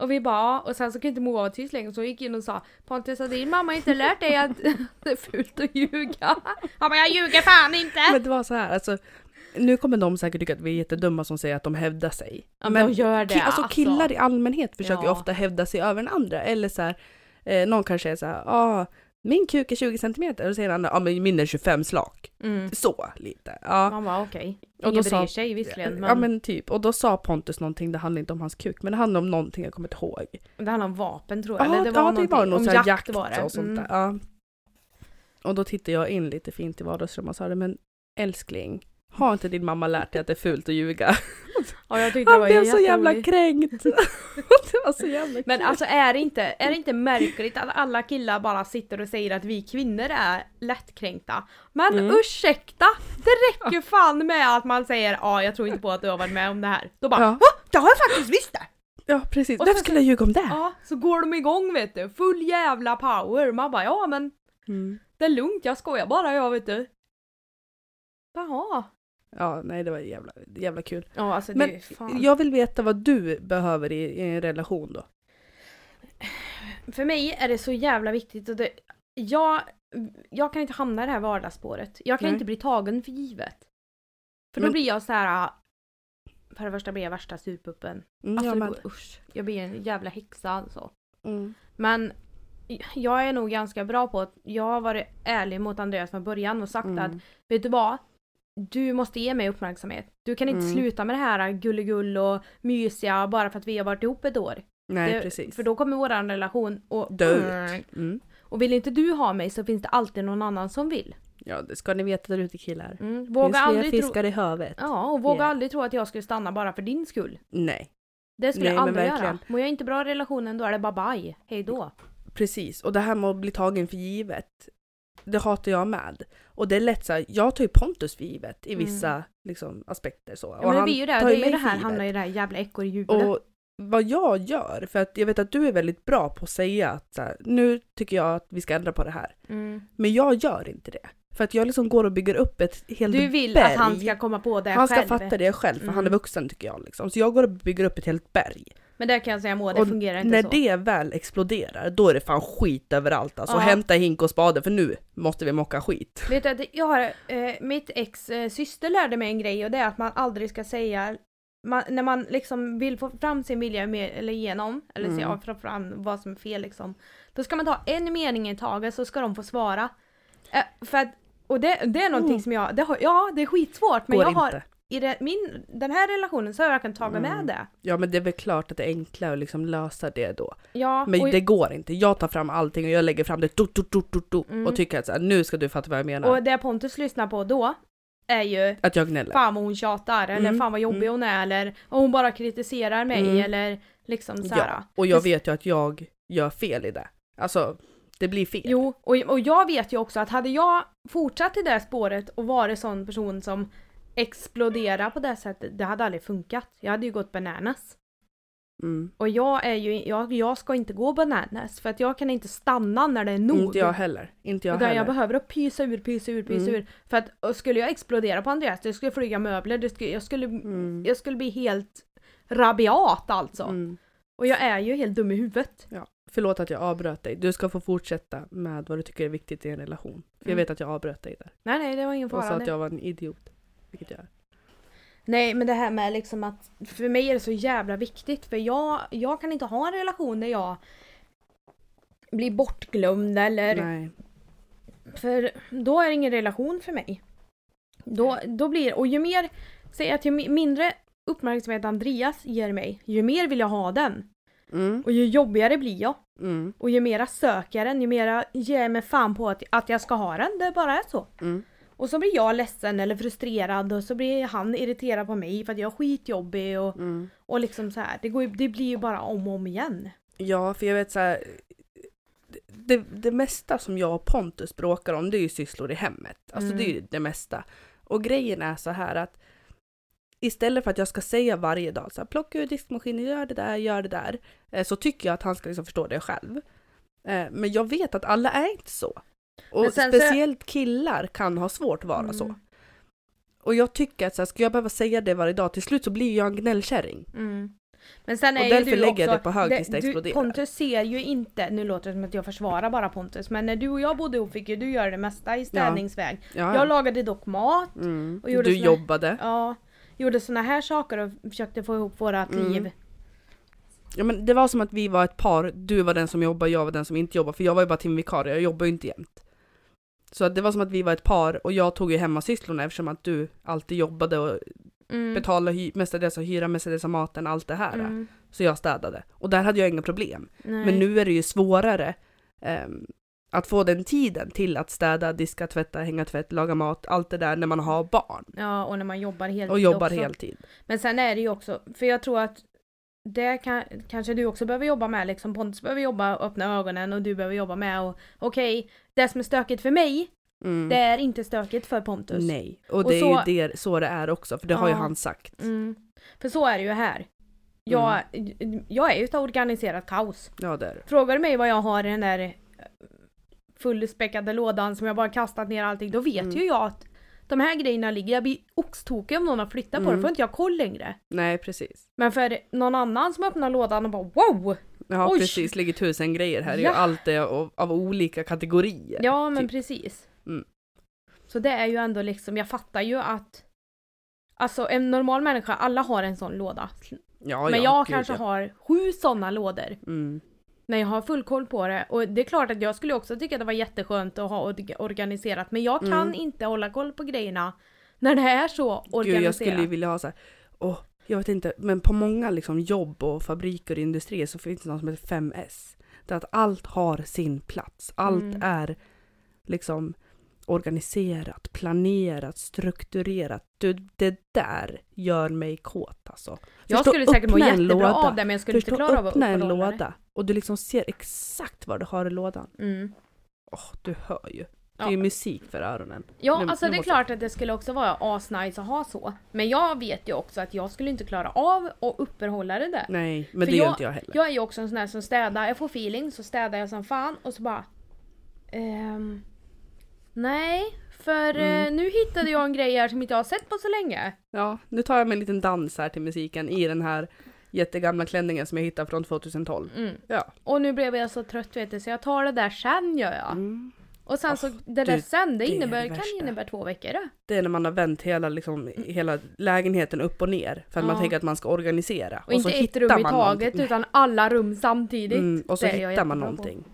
Och vi bara, "Ja." och sen så kunde inte Moa vara tyst längre så gick in och sa Pontus har din mamma inte lärt dig att det är fult att ljuga? Han bara, jag ljuger fan inte! Men det var så här, alltså. Nu kommer de säkert tycka att vi är jättedumma som säger att de hävdar sig. Ja, men de gör det. Ki- alltså killar i allmänhet försöker ju Ja. ofta hävda sig över den andra. Eller så här, eh, någon kanske är så här, ah, min kuk är 20 centimeter. Och säger andra, ja men min är 25 slak. Mm. Så lite. Ja. Bara okej. Då Ingen bryr sig visserligen men, Ja men typ, och då sa Pontus någonting, det handlade inte om hans kuk, men det handlade om någonting jag kommer inte ihåg. det handlar om vapen tror jag. Ja, Eller det var ja, det var här jakt, jakt var det. och sånt Mm. där. Ja. Och då tittade jag in lite fint i vardagsrummet och sa det, men älskling, har inte din mamma lärt dig att det är fult att ljuga? Ja, jag tyckte det Han var blev så jävla kränkt. det var så jävla Men kul. alltså är det, inte, är det inte märkligt att alla killar bara sitter och säger att vi kvinnor är lättkränkta? Men Mm. ursäkta! Det räcker fan med att man säger ja jag tror inte på att du har varit med om det här. Då bara Ja. det har jag faktiskt visst det! Ja precis, Och varför skulle jag ljuga om det? Ja, så går de igång vet du. Full jävla power. Man bara ja men Mm. det är lugnt, jag skojar bara jag vet du. Jaha. Ja, nej det var jävla, jävla kul. Ja alltså det Men är fan. jag vill veta vad du behöver i, i en relation då. För mig är det så jävla viktigt och det, jag, jag kan inte hamna i det här vardagsspåret. Jag kan Nej. inte bli tagen för givet. För då Men- blir jag så här. För det första blir jag värsta surpuppen. Mm, Alltså jag det med. går, usch, jag blir en jävla häxa alltså. Mm. Men jag är nog ganska bra på att jag har varit ärlig mot Andreas från början och sagt att Mm. vet du vad? Du måste ge mig uppmärksamhet. Du kan inte Mm. sluta med det här gulligull och mysiga bara för att vi har varit ihop ett år. Nej det, precis. För då kommer våran relation och Dö ut. Mm. Och vill inte du ha mig så finns det alltid någon annan som vill. Ja det ska ni veta där ute killar. Mm. Våga finns aldrig tro... fiskar i havet. Ja, och våga Yeah. aldrig tro att jag skulle stanna bara för din skull. Nej, Det skulle Nej, jag aldrig göra. Mår jag inte bra i relationen då är det bara bye. Hej då. precis. Och det här med att bli tagen för givet. Det hatar jag med. Och det är lätt så här, jag tar ju Pontus för givet i Mm. vissa liksom, aspekter så. Ja, Och men det han blir ju det. Det är ju det här, hamnar i det här jävla ekorrhjulet. Och vad jag gör, för att jag vet att du är väldigt bra på att säga att så här, nu tycker jag att vi ska ändra på det här. Mm. Men jag gör inte det. För att jag liksom går och bygger upp ett helt Du vill berg. att han ska komma på det Han ska själv. fatta det själv, för han är Mm. vuxen tycker jag. Liksom. Så jag går och bygger upp ett helt berg. Men det kan jag säga Moa, det Och fungerar inte När så. det väl exploderar, då är det fan skit överallt. Alltså Ja. hämta hink och spade för nu måste vi mocka skit. Vet du, att jag har, eh, mitt ex eh, syster lärde mig en grej och det är att man aldrig ska säga man, när man liksom vill få fram sin vilja med, eller igenom, eller Mm. se fram- fram vad som är fel liksom. Då ska man ta en mening i taget så ska de få svara. Eh, för att, och det, det är någonting Mm. som jag, det har, ja det är skitsvårt men Går jag inte. har, i det, min, den här relationen så har jag verkligen tagit Mm. med det. Ja men det är väl klart att det är enklare att liksom lösa det då. Ja, Men det går inte. Jag tar fram allting och jag lägger fram det do, do, do, do, do, Mm. och tycker att så här, nu ska du fatta vad jag menar. och det Pontus lyssnar på då är ju Att jag gnäller. fan vad hon tjatar eller Mm, fan vad jobbig mm. hon är eller och hon bara kritiserar mig Mm. eller liksom såhär. Ja, och jag vet ju att jag gör fel i det. Alltså, det blir fel. Jo, och, och jag vet ju också att hade jag fortsatt i det spåret och varit sån person som exploderar på det sättet, det hade aldrig funkat. Jag hade ju gått bananas. Mm. Och jag är ju, jag, jag ska inte gå bananas för att jag kan inte stanna när det är nog. Inte jag heller. Inte jag Utan heller. jag behöver att pysa ur, pysa ur, pysa Mm. ur. För att skulle jag explodera på Andreas, det skulle flyga möbler, det skulle, jag, skulle, Mm. jag skulle bli helt rabiat alltså. Mm. Och jag är ju helt dum i huvudet. Ja. Förlåt att jag avbröt dig. Du ska få fortsätta med vad du tycker är viktigt i en relation. För jag Mm. vet att jag avbröt dig där. Nej nej, det var ingen Och sa fara. att jag var en idiot. Vilket jag är. Nej men det här med liksom att för mig är det så jävla viktigt för jag, jag kan inte ha en relation där jag blir bortglömd eller Nej. för då är det ingen relation för mig. Då, då blir och ju mer, säg att ju mi- mindre uppmärksamhet Andreas ger mig, ju mer vill jag ha den. Mm. Och ju jobbigare blir jag. Mm. Och ju mera söker jag den, ju mera ger jag mig fan på att, att jag ska ha den. Det bara är så. Mm. Och så blir jag ledsen eller frustrerad och så blir han irriterad på mig för att jag är skitjobbig och, Mm. och liksom så här. Det, går, det blir ju bara om och om igen. Ja, för jag vet så här. Det, det mesta som jag och Pontus bråkar om det är ju sysslor i hemmet. Alltså Mm. det är ju det mesta. Och grejen är så här att istället för att jag ska säga varje dag så här, plocka ur diskmaskinen, gör det där, gör det där. eh, Så tycker jag att han ska liksom förstå det själv. Eh, Men jag vet att alla är inte så. Och sen så- speciellt killar kan ha svårt att vara Mm. så. Och jag tycker att så här, ska jag behöva säga det varje dag, till slut så blir jag en gnällkärring. Mm. Men sen är Och därför du lägger också, jag det på hög tills det exploderar. Pontus ser ju inte, nu låter det som att jag försvarar bara Pontus, men när du och jag bodde ihop fick ju du göra det mesta i städningsväg. Ja, Jag lagade dock mat, mm. och gjorde Du såna- jobbade. ja, gjorde såna här saker och försökte få ihop vårat Mm. liv. Ja, men det var som att vi var ett par, du var den som jobbade, jag var den som inte jobbade, för jag var ju bara timvikarie, jag jobbar ju inte jämt. Så att det var som att vi var ett par och jag tog ju hemmasysslorna eftersom att du alltid jobbade och Mm. betalade hy- mestadels av hyra, mestadels av maten, allt det här. Mm. Så jag städade. Och där hade jag inga problem. Nej. Men nu är det ju svårare ehm, att få den tiden till att städa, diska, tvätta, hänga tvätt, laga mat, allt det där när man har barn Ja, och när man jobbar heltid och jobbar också. heltid. Men sen är det ju också, för jag tror att det kan, kanske du också behöver jobba med liksom. Pontus behöver jobba och öppna ögonen och du behöver jobba med och okej, det som är stökigt för mig, Mm. det är inte stökigt för Pontus. Nej, och Och det så- är ju det, så det är också, för det har ju Ja. han sagt. Mm. För så är det ju här. Jag, Mm. jag är ju ett organiserat kaos. Ja, det är. Frågar du mig vad jag har i den där fullspäckade lådan som jag bara kastat ner allting, då vet Mm. ju jag att de här grejerna ligger, jag blir oxtokig om någon har flyttat på det, Mm. får inte jag koll längre. Nej, precis. Men för någon annan som öppnar lådan och bara wow! Ja, Oj. precis. Ligger tusen grejer här. Är Ja. ju allt det av, av olika kategorier. Ja men typ. precis. Mm. Så det är ju ändå liksom, jag fattar ju att Alltså en normal människa, alla har en sån låda. Ja, men ja, jag gud, kanske ja. har sju såna lådor. Mm. När jag har full koll på det. Och det är klart att jag skulle också tycka att det var jätteskönt att ha org- organiserat. Men jag kan Mm. inte hålla koll på grejerna när det är så Gud, organiserat. jag skulle ju vilja ha så här, åh, jag vet inte, men på många liksom jobb och fabriker och industrier så finns det något som heter 5S. Det är att allt har sin plats. Allt Mm. är liksom organiserat, planerat, strukturerat. Du, det där gör mig kåt alltså. jag Förstå, skulle säkert må jättebra låda. av det men jag skulle inte Förstå, klara av att öppna en uppehålla det. låda och du liksom ser exakt vad du har i lådan. Mm. Åh, du hör ju. Det är Ja. ju musik för öronen. Ja, Nu- alltså nu det är måste klart att det skulle också vara asnice att ha så. Men jag vet ju också att jag skulle inte klara av att uppehålla det där. Nej, men För det gör jag- inte jag heller. Jag är ju också en sån här som städar, jag får feeling så städar jag som fan och så bara ehm, Nej, för Mm. eh, nu hittade jag en grej här som inte jag har sett på så länge. Ja, nu tar jag mig en liten dans här till musiken i den här jättegamla klänningen som jag hittade från 2012. Mm. Ja. Och nu blev jag så trött vet du så jag tar det där sen gör jag. Mm. Och sen så det där du, sen det, det är innebär, det kan värsta. innebära två veckor det. Det är när man har vänt hela, liksom, hela lägenheten upp och ner för att man Ja. tänker att man ska organisera. Och, inte ett rum i man taget någonting. utan alla rum samtidigt. Mm, och så Det är jag hittar man jättebra på. någonting.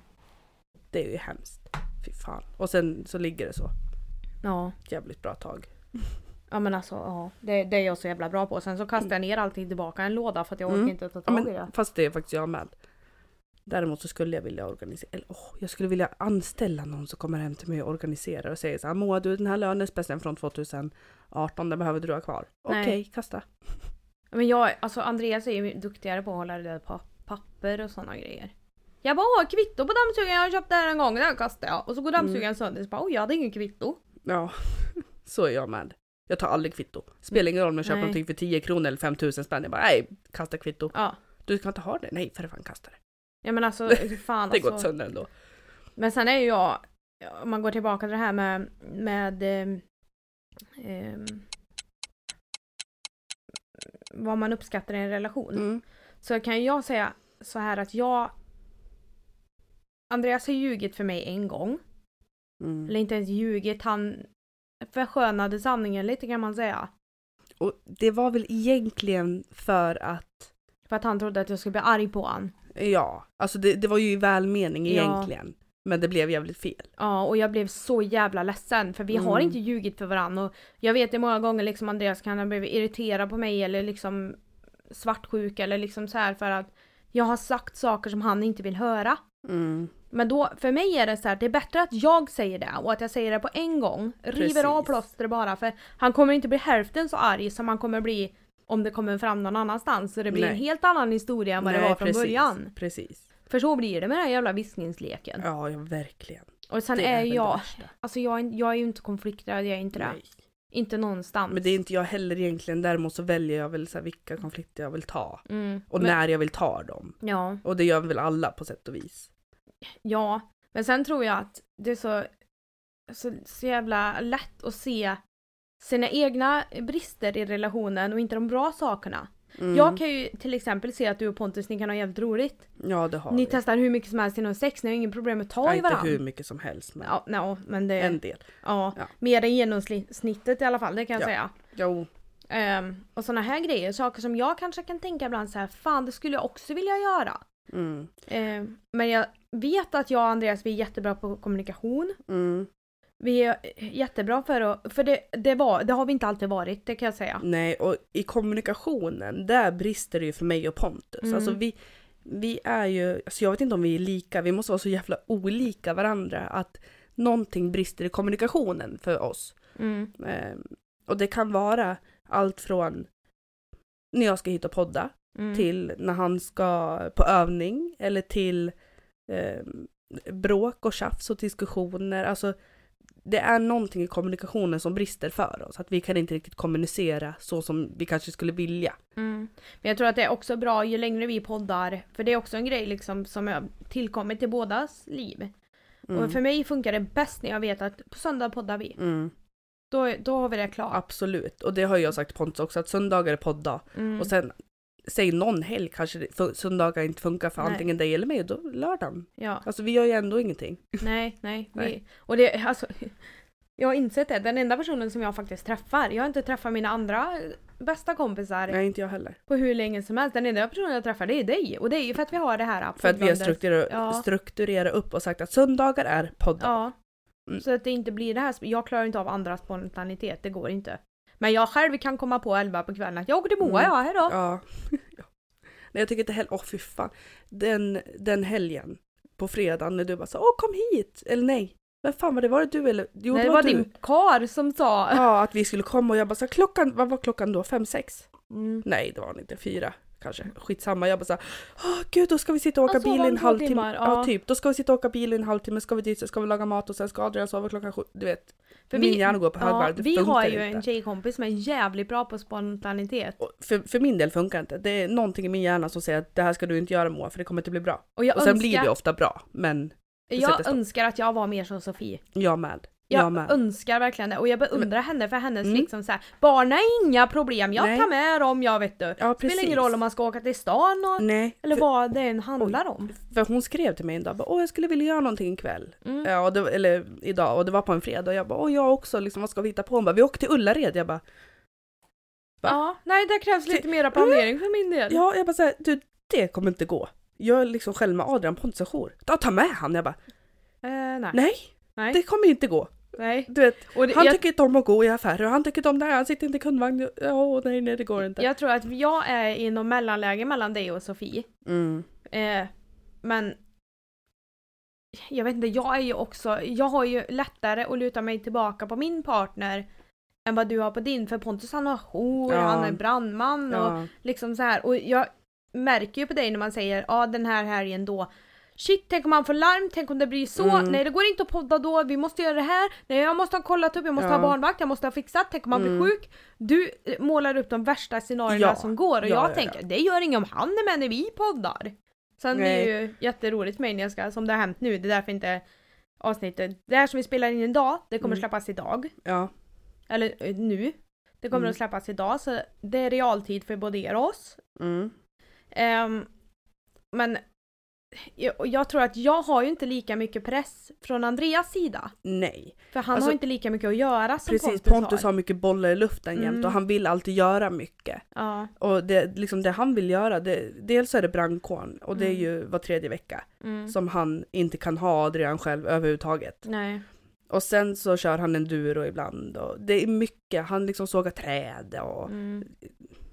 Det är ju hemskt. Fy fan. Och sen så ligger det så Ja. jävligt bra tag. Ja men alltså ja, det, det är jag så jävla bra på. Sen så kastar jag ner allting tillbaka i en låda för att jag orkar Mm. inte ta Ja, tag i men, det. fast det är faktiskt jag med. Däremot så skulle jag vilja organisera, eller åh, jag skulle vilja anställa någon som kommer hem till mig och organiserar och säger så här Moa du den här lönespeceln från 2018 den behöver du ha kvar. Nej. Okej, kasta. Men jag, alltså Andreas är ju duktigare på att hålla där på papper och sådana grejer. Jag bara åh kvitto på dammsugaren jag köpte här en gång, den kastade jag. Och så går dammsugaren sönder så bara oj jag hade ingen kvitto. Ja, så är jag med. Jag tar aldrig kvitto. Spelar ingen roll om jag köper Nej. någonting för 10 kronor eller 5000 spänn. Jag bara nej, kasta kvitto. Ja. Du kan inte ha det. Nej, för fan kasta det. Ja men alltså fan Det går alltså. sönder ändå. Men sen är ju jag, om man går tillbaka till det här med, med ehm, ehm, vad man uppskattar i en relation. Mm. Så kan jag säga så här att jag Andreas har ljugit för mig en gång. Mm. Eller inte ens ljugit, han förskönade sanningen lite kan man säga. Och det var väl egentligen för att För att han trodde att jag skulle bli arg på han. Ja, alltså det, det var ju i välmening Ja. egentligen. Men det blev jävligt fel. Ja, och jag blev så jävla ledsen för vi har Mm. inte ljugit för varandra. Och jag vet det många gånger liksom Andreas kan ha blivit irriterad på mig eller liksom svartsjuk eller liksom så här för att jag har sagt saker som han inte vill höra. Mm. Men då, för mig är det så här, det är bättre att jag säger det och att jag säger det på en gång. River av Precis. plåstret bara för han kommer inte bli hälften så arg som han kommer bli om det kommer fram någon annanstans. Så det blir Nej. en helt annan historia än vad det Nej, var från precis, början. Precis. För så blir det med den här jävla viskningsleken. Ja, ja verkligen. Och sen det är, det jag, alltså jag, är- jag är ju inte konflikträdd, jag är inte det. Nej. Inte någonstans. Men det är inte jag heller egentligen. Däremot så väljer jag väl så här, vilka konflikter jag vill ta. Mm. Och men, när jag vill ta dem. Ja, Och det gör väl alla på sätt och vis. ja. Men sen tror jag att det är så, så, så jävla lätt att se sina egna brister i relationen och inte de bra sakerna. Mm. Jag kan ju till exempel se att du och Pontus ni kan ha jävligt roligt. Ja, det har Ni vi. testar hur mycket som helst inom sex, ni har ingen problem med att ta Ja, i inte varandra. hur mycket som helst, men Ja, no, men det en del. ja, Ja. mer än genomsnittet i alla fall, det kan jag Ja. säga. Jo, Ehm, och såna här grejer, saker som jag kanske kan tänka ibland så här, fan det skulle jag också vilja göra. mm. Ehm, men jag vet att jag och Andreas vi är jättebra på kommunikation. Mm. Vi är jättebra för att, för det, det, var, det har vi inte alltid varit, det kan jag säga. Nej, och i kommunikationen, där brister det ju för mig och Pontus. Mm. Alltså vi, vi är ju, alltså jag vet inte om vi är lika, vi måste vara så jävla olika varandra att någonting brister i kommunikationen för oss. Mm. Eh, och det kan vara allt från när jag ska hit och podda Mm. till när han ska på övning eller till eh, bråk och tjafs och diskussioner. Alltså, det är någonting i kommunikationen som brister för oss. Att vi kan inte riktigt kommunicera så som vi kanske skulle vilja. Mm. Men jag tror att det är också bra ju längre vi poddar, för det är också en grej liksom som har tillkommit i bådas liv. Mm. Och för mig funkar det bäst när jag vet att på söndag poddar vi. Mm, Då, då har vi det klart. absolut. Och det har jag sagt till Pontus också, att söndagar är podddag. Mm. Och sen, säg någon helg kanske söndagar inte funkar för Nej. antingen dig eller mig, då lördagen. Ja, Alltså vi gör ju ändå ingenting. nej, nej. Vi, Nej. och det, alltså, jag har insett det, den enda personen som jag faktiskt träffar, jag har inte träffat mina andra bästa kompisar Nej, inte jag heller. på hur länge som helst. Den enda personen jag träffar det är dig. Och det är ju för att vi har det här För att vi har strukturerat, Ja. strukturerat upp och sagt att söndagar är poddar. Ja. Mm. Så att det inte blir det här, jag klarar inte av andras spontanitet, det går inte. Men jag själv kan komma på elva på kvällen att jag åker till Moa, Mm. ja, hejdå. Ja. Nej, jag tycker inte heller, åh fy fan. Den, den helgen på fredagen när du bara så åh kom hit! Eller nej, vem fan var det? Var det du eller? Jo, Nej, det var du. din kar som sa... Ja, att vi skulle komma och jag bara så klockan, vad var klockan då? Fem, sex? Mm. Nej, det var inte. Fyra kanske. Skitsamma. Jag bara så åh gud, då ska vi sitta och åka sov bil i en halvtimme. Ja. ja. typ. Då ska vi sitta och åka bil i en halvtimme, ska vi dit, så ska vi laga mat och sen ska Adrian sova klockan sju. Du vet, För min vi- hjärna går på högvarv. vi har ju inte. en tjejkompis som är jävligt bra på spontanitet. Och För, för min del funkar det inte. Det är någonting i min hjärna som säger att det här ska du inte göra Moa, för det kommer inte bli bra. Och jag, och sen önskar, blir det ofta bra, men jag önskar att jag var mer som Sofie. jag med. Jag, med. önskar verkligen det och jag beundrar henne för hennes Mm. liksom så här, barn är inga problem, jag Nej. tar med dem, jag vet du. Ja, Spelar ingen roll om man ska åka till stan och, Nej, eller för, vad det än handlar om. för hon skrev till mig en dag, bara, åh jag skulle vilja göra någonting ikväll. Mm. Ja, och det, eller idag, och det var på en fredag och jag bara, åh jag också, liksom, vad ska vi hitta på? Hon bara, vi åker till Ullared. Jag bara, Va? Ja, nej det krävs lite mera planering för min del. ja, jag bara såhär, du det kommer inte gå. Jag är liksom själv med Adrian Pontus jour. Ja, ta med han. Jag bara, Eh, nej. nej, Nej. det kommer inte gå. Nej. Du vet, Och det, han jag, tycker inte om att gå i affärer och han tycker inte om det här, han sitter inte i kundvagn. Åh nej, nej det går inte. jag tror att jag är i någon mellanläge mellan dig och Sofie. Mm. Eh, men jag vet inte, jag är ju också, jag har ju lättare att luta mig tillbaka på min partner än vad du har på din. För Pontus han har jour, Ja. han är brandman och Ja. liksom så här. Och jag märker ju på dig när man säger ja den här helgen då Shit, tänk om man får larm, tänk om det blir så. Mm. Nej det går inte att podda då, vi måste göra det här. Nej jag måste ha kollat upp, jag måste Ja. ha barnvakt, jag måste ha fixat, tänk om man Mm. blir sjuk. Du eh, målar upp de värsta scenarierna Ja. som går och Ja, jag ja, tänker det gör inget om han är med när vi poddar. Sen Nej. det ju jätteroligt för mig när jag ska, som det har hänt nu, det är därför inte avsnittet, det här som vi spelar in idag, det kommer Mm. släppas idag. ja. Eller eh, nu. Det kommer Mm. att släppas idag så det är realtid för både er och oss. Mm. Ehm, men jag, tror att jag har ju inte lika mycket press från Andreas sida. Nej. För han Alltså, har inte lika mycket att göra som Precis, Pontus, Pontus har mycket bollar i luften jämt Mm. och han vill alltid göra mycket. Ja. Och det, liksom det han vill göra, det, dels är det brandkåren och det är Mm. ju var tredje vecka Mm. som han inte kan ha Adrian själv överhuvudtaget. Nej. Och sen så kör han enduro ibland och det är mycket, han liksom sågar träd och Mm.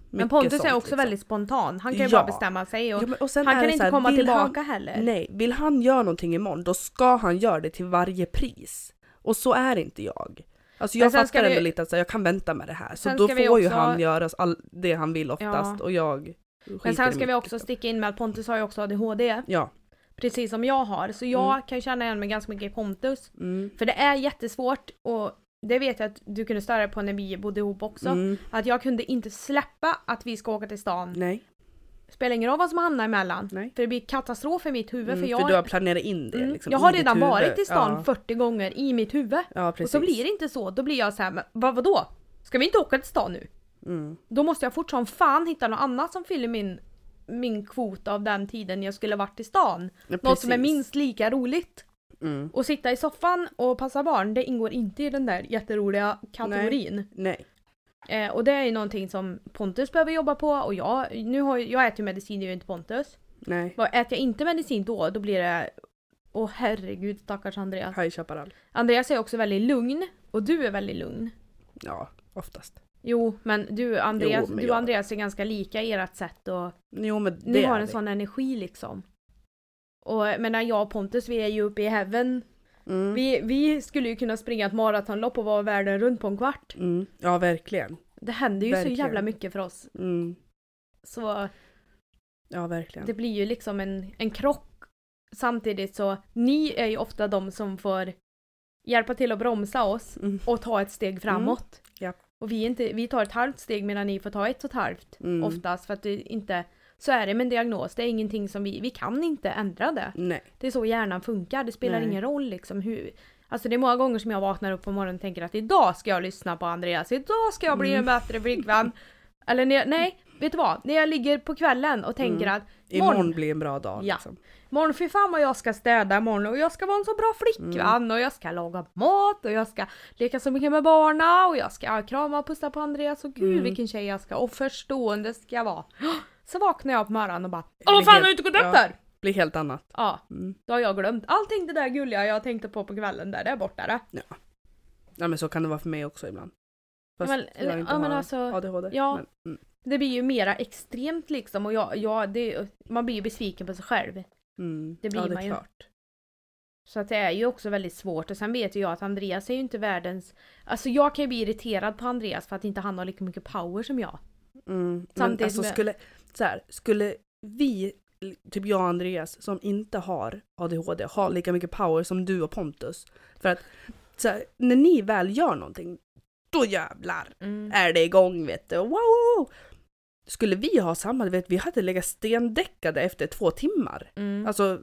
Men Pontus är också liksom. väldigt spontan. Han kan ju Ja. bara bestämma sig och Ja, och han kan inte här, komma tillbaka Han, heller. nej, vill han göra någonting imorgon då ska han göra det till varje pris. Och så är inte jag. Alltså jag fattar vi- ändå lite att jag kan vänta med det här. Så då får vi ju också- han göra all, det han vill oftast Ja. och jag Men sen ska vi också sticka in med att Pontus har ju också ADHD. Ja. Precis som jag har. Så jag Mm. kan känna igen mig ganska mycket i Pontus. Mm. För det är jättesvårt och det vet jag att du kunde störa på när vi bodde ihop också. Mm. Att jag kunde inte släppa att vi ska åka till stan. Nej. Spelar ingen roll vad som hamnar emellan. Nej. För det blir katastrof i mitt huvud. Mm, för för, jag, du har planerat in det Mm, liksom, jag har redan varit i stan Ja, 40 gånger i mitt huvud. ja Och så blir det inte så. Då blir jag så här, vad, vadå? Ska vi inte åka till stan nu? Mm. Då måste jag fort som fan hitta något annat som fyller min, min kvot av den tiden jag skulle varit i stan. Ja, Något som är minst lika roligt. Mm. Och sitta i soffan och passa barn, det ingår inte i den där jätteroliga kategorin. Nej. Eh, och det är ju någonting som Pontus behöver jobba på och jag, nu har, jag- äter ju medicin, det gör ju inte Pontus. Nej. Vad- Äter jag inte medicin då, då blir det Åh herregud stackars Andreas. High Chaparral. Andreas är också väldigt lugn och du är väldigt lugn. Ja, oftast. Jo, men du Andreas, Jo, men du och Andreas är ganska lika i ert sätt och Jo men det ni har en vi. sån energi liksom. Och men jag och Pontus, vi är ju uppe i heaven. Mm. Vi, vi skulle ju kunna springa ett maratonlopp och vara världen runt på en kvart. Mm. Ja verkligen. Det händer ju Verkligen. så jävla mycket för oss. Mm. Så Ja verkligen. det blir ju liksom en, en krock. Samtidigt så, ni är ju ofta de som får hjälpa till att bromsa oss Mm. och ta ett steg framåt. Ja. Och vi, inte, vi tar ett halvt steg medan ni får ta ett och ett halvt Mm. oftast för att det inte så är det med en diagnos, det är ingenting som vi, vi kan inte ändra det. Nej. Det är så hjärnan funkar, det spelar Nej. ingen roll liksom hur Alltså det är många gånger som jag vaknar upp på morgonen och tänker att idag ska jag lyssna på Andreas, idag ska jag bli Mm. en bättre flickvän. Eller när jag, nej, vet du vad? När jag ligger på kvällen och tänker Mm. att Imorgon Morgon. blir en bra dag Ja. liksom. Morgon fy fan vad jag ska städa imorgon och jag ska vara en så bra flickvän Mm. och jag ska laga mat och jag ska leka så mycket med barna och jag ska krama och pussa på Andreas och gud Mm. vilken tjej jag ska och förstående ska jag vara. Så vaknar jag på morgonen och bara Åh fan har du inte gått upp ja. där? Blir helt annat. Ja, Mm. då har jag glömt. Allting det där gulliga jag tänkte på på kvällen där, det är borta det. Ja men så kan det vara för mig också ibland. Fast men- jag inte ja, men har alltså, ADHD. ja. Men, mm. Det blir ju mera extremt liksom och jag, jag, det, man blir ju besviken på sig själv. Mm. Det blir ja, det man ju. klart. Så att det är ju också väldigt svårt och sen vet ju jag att Andreas är ju inte världens... Alltså jag kan ju bli irriterad på Andreas för att inte han har lika mycket power som jag. Mm. Men Samtidigt alltså med- skulle, så här, skulle vi, typ jag och Andreas, som inte har ADHD, ha lika mycket power som du och Pontus. För att så här, när ni väl gör någonting, då jävlar är det igång vet du. Wow. Skulle vi ha samma, vet, vi hade legat stendäckade efter två timmar. Mm. Alltså,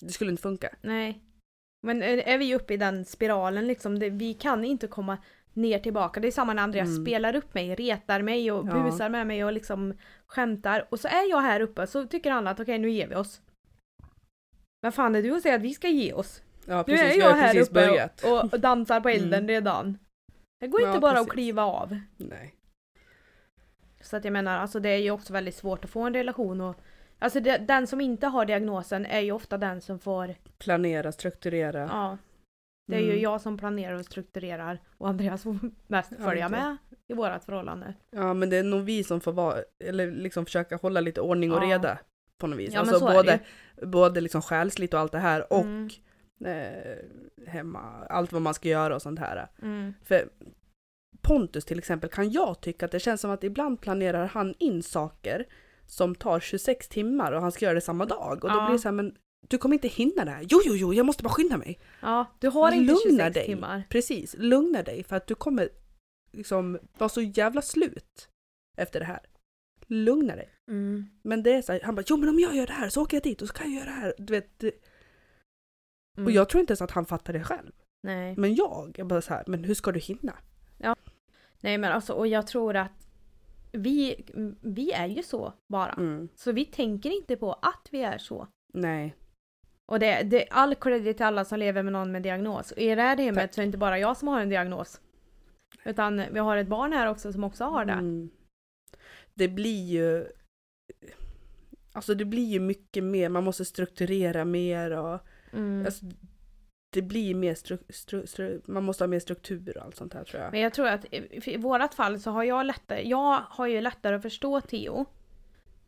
det skulle inte funka. Nej. Men är är vi uppe i den spiralen liksom, det, vi kan inte komma ner tillbaka. Det är samma när Andreas Mm. spelar upp mig, retar mig och Ja. busar med mig och liksom skämtar. Och så är jag här uppe så tycker han att okej nu ger vi oss. Vad fan är du och säger att vi ska ge oss? Ja Nu precis, är vi jag har här uppe börjat. och, och dansar på elden Mm. redan. Det går Ja, inte bara att precis. kliva av. Nej. Så att jag menar, alltså det är ju också väldigt svårt att få en relation och Alltså det, den som inte har diagnosen är ju ofta den som får, Planera, strukturera. ja. Det är ju Mm. jag som planerar och strukturerar och Andreas får mest Ja, följa med i vårat förhållande. Ja men det är nog vi som får vara, eller liksom försöka hålla lite ordning och Ja. reda på något vis. Ja, alltså både, både liksom själsligt och allt det här och Mm. eh, hemma, allt vad man ska göra och sånt här. Mm. För Pontus till exempel kan jag tycka att det känns som att ibland planerar han in saker som tar 26 timmar och han ska göra det samma dag. Och då Ja. blir det så här, men du kommer inte hinna det här. Jo, jo, jo, jag måste bara skynda mig. Ja, du har inte Lugna 26 dig. timmar. Precis, lugna dig för att du kommer liksom vara så jävla slut efter det här. Lugna dig. Mm. Men det är så här, han bara jo men om jag gör det här så åker jag dit och så kan jag göra det här. Du vet, Mm. och jag tror inte ens att han fattar det själv. Nej. Men jag är bara så här, men hur ska du hinna? Nej men alltså och jag tror att vi, vi är ju så bara. Mm. Så vi tänker inte på att vi är så. Nej. Och det, det all credit till alla som lever med någon med diagnos. Och i det här hemmet Tack. så är det inte bara jag som har en diagnos. Utan vi har ett barn här också som också har det. Mm. Det blir ju... Alltså det blir ju mycket mer, man måste strukturera mer och... Mm. Alltså, det blir mer stru, stru, stru, man måste ha mer struktur och allt sånt här tror jag. Men jag tror att i, i vårat fall så har jag lättare, jag har ju lättare att förstå Theo.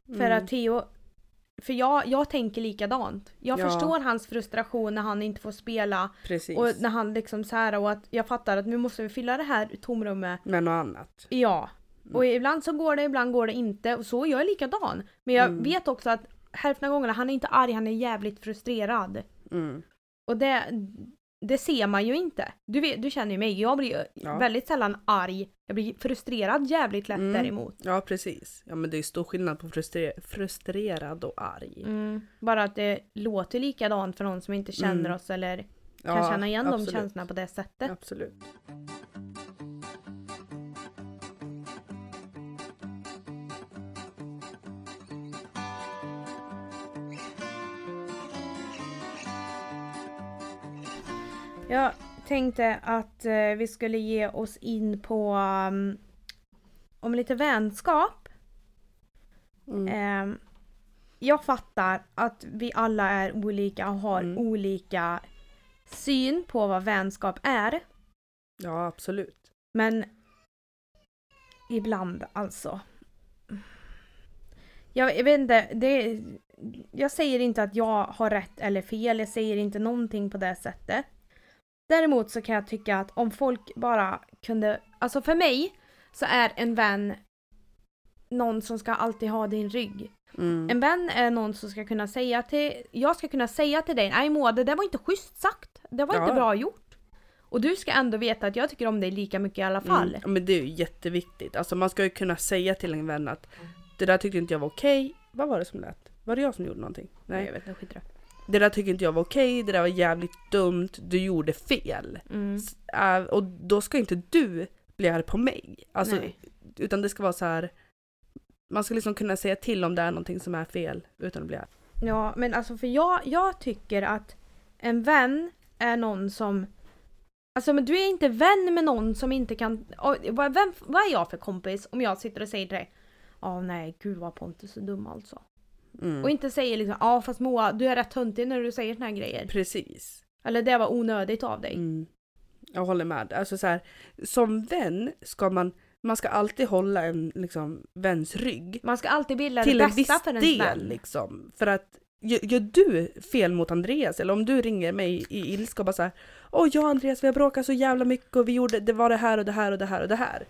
För Mm. att Theo, för jag, jag tänker likadant. Jag Ja. förstår hans frustration när han inte får spela Precis. och när han liksom så här och att jag fattar att nu måste vi fylla det här tomrummet. Med något annat. Ja. Mm. Och ibland så går det, ibland går det inte och så jag är likadan. Men jag Mm. vet också att hälften av gångerna, han är inte arg, han är jävligt frustrerad. Mm. Och det, det ser man ju inte. Du, vet, du känner ju mig, jag blir Ja. väldigt sällan arg. Jag blir frustrerad jävligt lätt Mm. däremot. Ja precis. Ja men det är stor skillnad på frustre- frustrerad och arg. Mm. Bara att det låter likadant för någon som inte känner Mm. oss eller Ja, kan känna igen de absolut. känslorna på det sättet. Absolut. Jag tänkte att eh, vi skulle ge oss in på um, om lite vänskap. Mm. Ehm, jag fattar att vi alla är olika och har Mm. olika syn på vad vänskap är. Ja absolut. Men ibland alltså. Jag, jag vet inte, det, jag säger inte att jag har rätt eller fel, jag säger inte någonting på det sättet. Däremot så kan jag tycka att om folk bara kunde, alltså för mig så är en vän någon som ska alltid ha din rygg. Mm. En vän är någon som ska kunna säga till, jag ska kunna säga till dig, nej Moa det där var inte schysst sagt. Det var Ja. inte bra gjort. Och du ska ändå veta att jag tycker om dig lika mycket i alla fall. Mm. Men det är ju jätteviktigt. Alltså man ska ju kunna säga till en vän att det där tyckte inte jag var okej. Vad var det som lät? Var det jag som gjorde någonting? Nej Nej. jag vet inte, skit det. Där tyckte inte jag var okej, det där var jävligt dumt, du gjorde fel. Mm. Äh, och då ska inte du bli arg på mig. Alltså, Nej. utan det ska vara så här. Man ska liksom kunna säga till om det är någonting som är fel utan att bli arg. Ja men alltså för jag, jag tycker att en vän är någon som Alltså men du är inte vän med någon som inte kan... vem, vad är jag för kompis om jag sitter och säger till dig Ja nej gud vad Pontus är dum alltså. Mm. Och inte säger liksom ja fast Moa du är rätt töntig när du säger såna här grejer. Precis. Eller det var onödigt av dig. Mm. Jag håller med. Alltså så här, som vän ska man, man ska alltid hålla en liksom, väns rygg. Man ska alltid vilja det en bästa för ens del vän. liksom. För att gör, gör du fel mot Andreas eller om du ringer mig i ilska och bara såhär Åh jag och Andreas vi har bråkat så jävla mycket och vi gjorde, det var det här och det här och det här och det här.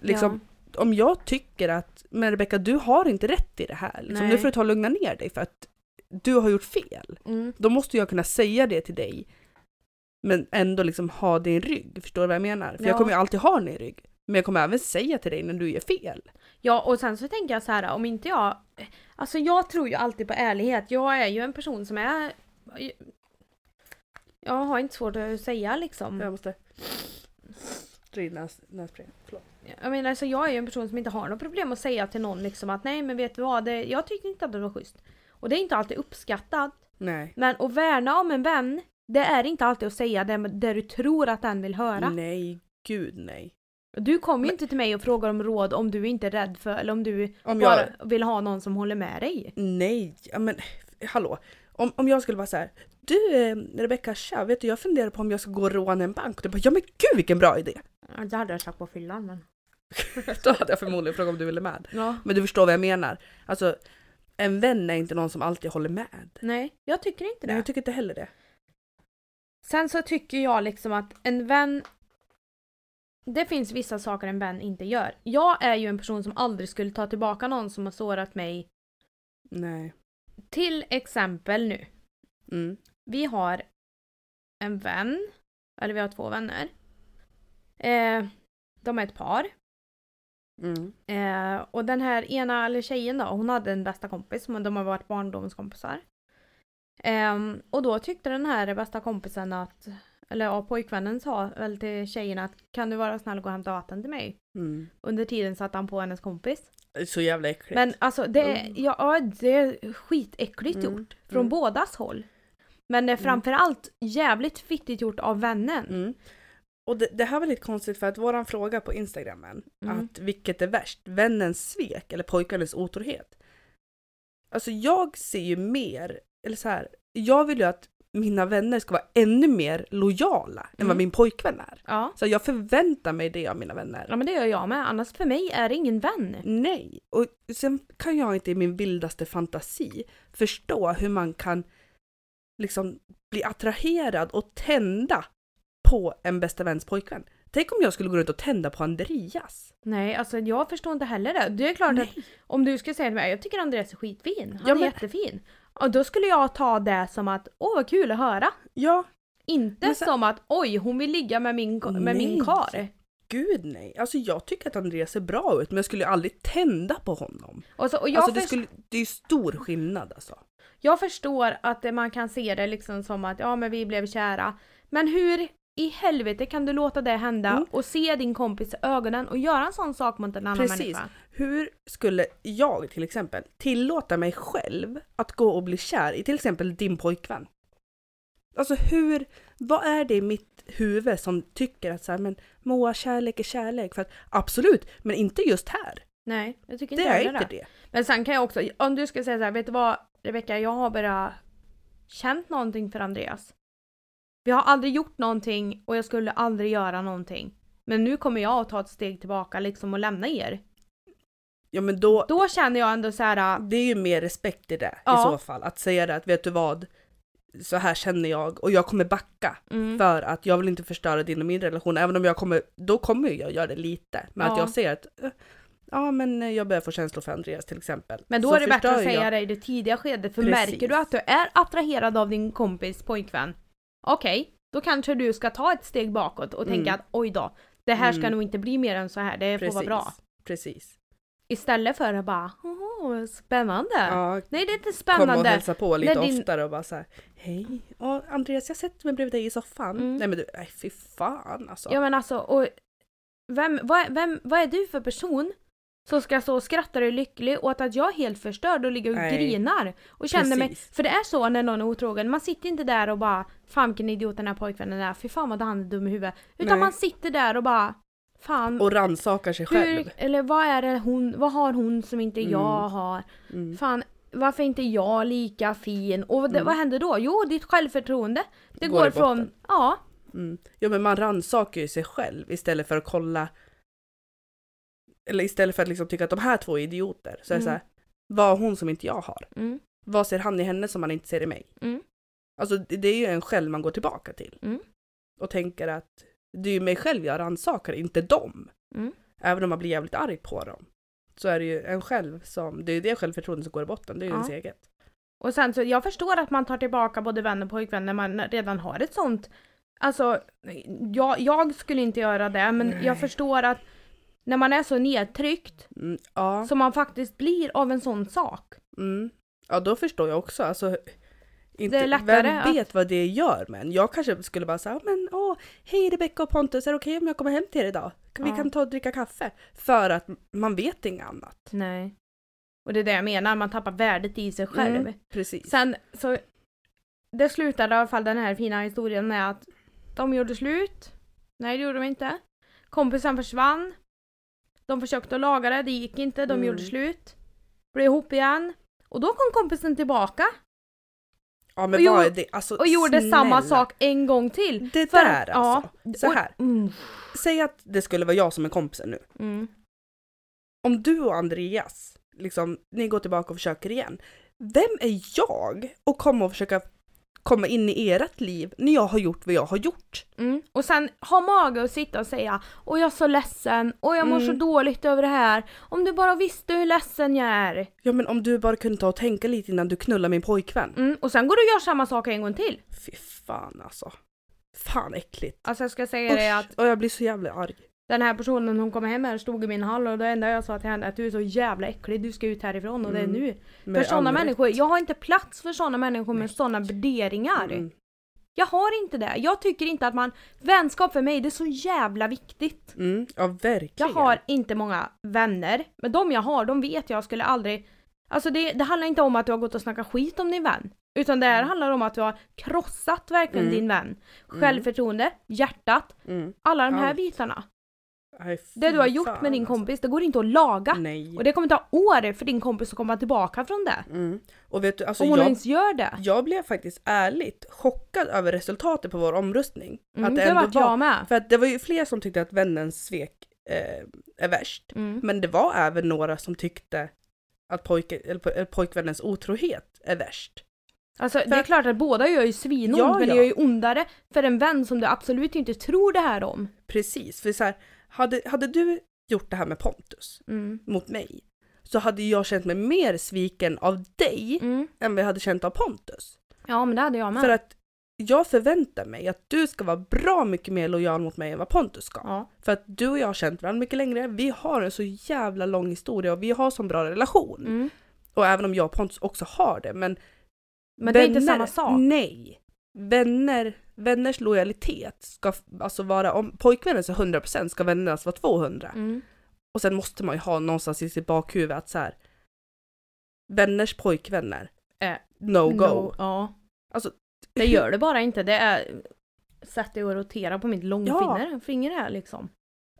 Liksom, om jag tycker att men Rebecka du har inte rätt i det här, liksom, nu får du ta och lugna ner dig för att du har gjort fel. Mm. Då måste jag kunna säga det till dig men ändå liksom ha din rygg, förstår du vad jag menar? För jag Ja. kommer ju alltid ha din rygg. Men jag kommer även säga till dig när du gör fel. Ja och sen så tänker jag så här om inte jag... Alltså jag tror ju alltid på ärlighet. Jag är ju en person som är... Jag har inte svårt att säga liksom. Jag måste dra in näs, nässpray. Förlåt. Jag menar alltså jag är ju en person som inte har något problem att säga till någon liksom att nej men vet du vad, det, jag tyckte inte att det var schysst. Och det är inte alltid uppskattat. Nej. Men att värna om en vän, det är inte alltid att säga det, det du tror att den vill höra. Nej, gud nej. Du kommer ju Men- inte till mig och frågar om råd om du inte är rädd för eller om du Om bara jag... vill ha någon som håller med dig. Nej, ja, men hallå. Om, om jag skulle vara så här. Du eh, Rebecka, tja, vet du jag funderar på om jag ska gå och råna en bank. Och du bara, ja men gud vilken bra idé. Det hade jag sagt på fyllan men. Då hade jag förmodligen frågat om du ville med. Ja. Men du förstår vad jag menar. Alltså, en vän är inte någon som alltid håller med. Nej, jag tycker inte det. Nej, jag tycker inte heller det. Sen så tycker jag liksom att en vän det finns vissa saker en vän inte gör. Jag är ju en person som aldrig skulle ta tillbaka någon som har sårat mig. Nej. Till exempel nu. Mm. Vi har en vän, eller vi har två vänner. Eh, de är ett par. Mm. Eh, och den här ena, eller tjejen då, hon hade en bästa kompis, men de har varit barndomskompisar. Ehm, och då tyckte den här bästa kompisen att, eller ja, pojkvännen sa väl till tjejen att kan du vara snäll och gå och hämta vatten till mig? Mm. Under tiden satt han på hennes kompis. Så jävla äckligt. Men alltså det, är- Mm. ja, det är skitäckligt Mm, gjort. Från mm. bådas håll. Men det är framförallt jävligt fittigt gjort av vännen. Mm. Och det, det här var lite konstigt för att våran fråga på instagrammen, Mm. att vilket är värst, vännens svek eller pojkarnas otrohet? Alltså jag ser ju mer, eller så här, jag vill ju att mina vänner ska vara ännu mer lojala än Mm. vad min pojkvän är. Ja. Så jag förväntar mig det av mina vänner. ja, men det gör jag med. Annars för mig är det ingen vän. Nej, och sen kan jag inte i min vildaste fantasi förstå hur man kan liksom bli attraherad och tända på en bästa väns pojkvän. Tänk om jag skulle gå runt och tända på Andreas. Nej, alltså jag förstår inte heller det. Det är klart att Nej. om du skulle säga till mig jag tycker Andreas är skitfin, han Ja, är men- jättefin. Och då skulle jag ta det som att åh vad kul att höra. Ja, Inte sen- som att oj hon vill ligga med min, med Nej. min kar. gud nej. Alltså jag tycker att Andreas ser bra ut men jag skulle aldrig tända på honom. Och, så, och Alltså det, skulle, det är ju stor skillnad alltså. jag förstår att man kan se det liksom som att ja men vi blev kära. Men hur i helvete kan du låta det hända Mm. och se din kompis i ögonen och göra en sån sak mot en annan Precis. människa? Hur skulle jag till exempel tillåta mig själv att gå och bli kär i till exempel din pojkvän? Alltså hur, vad är det i mitt huvud som tycker att så här, men Moa, kärlek är kärlek? För att absolut, men inte just här. Nej, jag tycker Det inte är inte det. Men sen kan jag också, om du ska säga så här, vet du vad Rebecka, jag har bara känt någonting för Andreas. Vi har aldrig gjort någonting och jag skulle aldrig göra någonting. Men nu kommer jag att ta ett steg tillbaka liksom och lämna er. Ja men då, Då känner jag ändå så här. det är ju mer respekt i det i Ja. så fall. Att säga det att vet du vad, så här känner jag och jag kommer backa Mm, för att jag vill inte förstöra din och min relation. Även om jag kommer, då kommer jag göra det lite. Men att Ja. jag ser att ja men jag börjar få känslor för Andreas till exempel. men då Så är det bättre att säga jag. det i det tidiga skedet. För Precis. märker du att du är attraherad av din kompis pojkvän. Okej, då kanske du ska ta ett steg bakåt och tänka Mm. att oj då. Det här ska Mm. nog inte bli mer än så här. Det får vara bra. Precis. Istället för att bara åh, spännande. Ja, Nej det är inte komma och spännande. hälsa på lite När din- oftare och bara så här, hej, och Andreas jag sätter mig bredvid dig i soffan. Mm. Nej men du, nej fy fan alltså. Ja men alltså, och vem, vad, vem, vad är du för person som ska stå och skratta dig lycklig åt att jag är helt förstörd och ligger och Nej. grinar? Och känner mig, för det är så när någon är otrogen, man sitter inte där och bara Fan vilken idiot den här pojkvännen är, fy fan vad han är dum i huvudet. Utan Nej. man sitter där och bara Fan, Och rannsakar sig själv. hur, eller vad är det hon, vad har hon som inte Mm. jag har? Mm. Fan, varför är inte jag lika fin? Och det, Mm. vad händer då? Jo, ditt självförtroende. Det Går går, från, ja, Mm. Ja men man rannsakar ju sig själv istället för att kolla eller istället för att liksom tycka att de här två är idioter. Så är det Mm. så här, vad har hon som inte jag har? mm, Vad ser han i henne som han inte ser i mig? Mm. Alltså det är ju en själv man går tillbaka till. Mm. Och tänker att det är ju mig själv jag rannsakar, inte dem. Mm. Även om man blir jävligt arg på dem. Så är det ju en själv som, det är ju det självförtroendet som går i botten, det är ju Ja. ens eget. Och sen så, jag förstår att man tar tillbaka både vän och pojkvän när man redan har ett sånt. Alltså, jag, jag skulle inte göra det, men Nej. jag förstår att när man är så nedtryckt Mm, ja. som man faktiskt blir av en sån sak. Mm. Ja då förstår jag också. Alltså, inte, Det är lättare vem att- vet vad det gör men jag kanske skulle bara säga men åh, hej Rebecca och Pontus, är det okej om jag kommer hem till er idag? Vi Ja. kan ta och dricka kaffe. För att man vet inget annat. Nej. Och det är det jag menar, man tappar värdet i sig själv. Mm, precis. Sen så, det slutade i alla fall den här fina historien med att de gjorde slut. Nej det gjorde de inte. Kompisen försvann. De försökte att laga det, det gick inte, de Mm. gjorde slut. Blev ihop igen. Och då kom kompisen tillbaka ja och gjorde- det? Alltså, och gjorde samma sak en gång till. Det För- där alltså. Så och- här. Mm. Säg att det skulle vara jag som är kompisen nu. Mm. Om du och Andreas, liksom, ni går tillbaka och försöker igen. Vem är jag och komma och försöka komma in i ert liv när jag har gjort vad jag har gjort? Mm. Och sen ha mage att sitta och säga och jag är så ledsen och jag mår Mm. så dåligt över det här. Om du bara visste hur ledsen jag är. Ja men om du bara kunde ta och tänka lite innan du knullar min pojkvän. Mm. Och sen går du och gör samma sak en gång till. Fy fan alltså. Fan äckligt. Alltså jag ska säga det att Usch, och jag blir så jävla arg. Den här personen hon kommer hem här stod i min hall och det enda jag sa till henne är att du är så jävla äcklig, du ska ut härifrån och det är Mm. nu. Med för sådana människor, jag har inte plats för sådana människor med sådana värderingar. Mm. Jag har inte det. Jag tycker inte att man, vänskap för mig det är så jävla viktigt. Mm. Ja verkligen. Jag har inte många vänner, men de jag har, de vet jag skulle aldrig... Alltså det, det handlar inte om att du har gått och snackat skit om din vän. Utan det här Mm. handlar om att du har krossat verkligen Mm. din vän. Självförtroende, hjärtat, Mm. alla de här Allt. bitarna. Aj, Det du har gjort fan, med din alltså. kompis, det går inte att laga. Nej. Och det kommer ta år för din kompis att komma tillbaka från det. Mm. Och vet du, alltså Om hon jag, ens gör det. jag blev faktiskt ärligt chockad över resultatet på vår omröstning. Mm, att det, det var, jag med. För att det var ju fler som tyckte att vännens svek eh, är värst. Mm. Men det var även några som tyckte att pojke, eller, po- eller pojkvännens otrohet är värst. Alltså det För- är klart att båda gör ju svinont, Ja, men det gör ju ondare för en vän som du absolut inte tror det här om. Precis, för så här, hade, hade du gjort det här med Pontus Mm. mot mig så hade jag känt mig mer sviken av dig Mm. än vad jag hade känt av Pontus. Ja men det hade jag med. För att jag förväntar mig att du ska vara bra mycket mer lojal mot mig än vad Pontus ska. ja. För att du och jag har känt varandra mycket längre, vi har en så jävla lång historia och vi har så bra relation. Mm. Och även om jag och Pontus också har det, men Men det är inte samma sak. Nej. Vänner, vänners lojalitet ska alltså vara, om pojkvännen är 100% ska vännernas vara 200. Mm. Och sen måste man ju ha någonstans i sitt bakhuvud att så här. Vänners pojkvänner, Eh, no go. No, ja. Alltså, Det gör det bara inte. Det är sättet att rotera på mitt långfinger finger här liksom.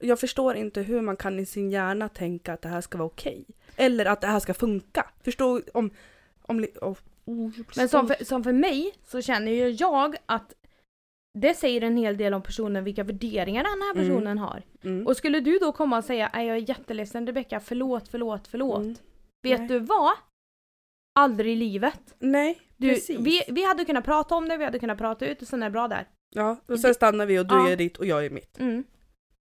Jag förstår inte hur man kan i sin hjärna tänka att det här ska vara okej. Eller att det här ska funka. Förstå om... om oh, oh, Men som för, som för mig så känner ju jag att det säger en hel del om personen, vilka värderingar den här Mm. personen har. Mm. Och skulle du då komma och säga "Nej, jag är jätteledsen Rebecka, förlåt, förlåt, förlåt. Mm. Vet Nej. du vad? Aldrig i livet. Nej, Du, precis. vi, vi hade kunnat prata om det, vi hade kunnat prata ut och sen är det bra där. Ja, och sen stannar vi och du Ja. är ditt och jag är mitt. Mm.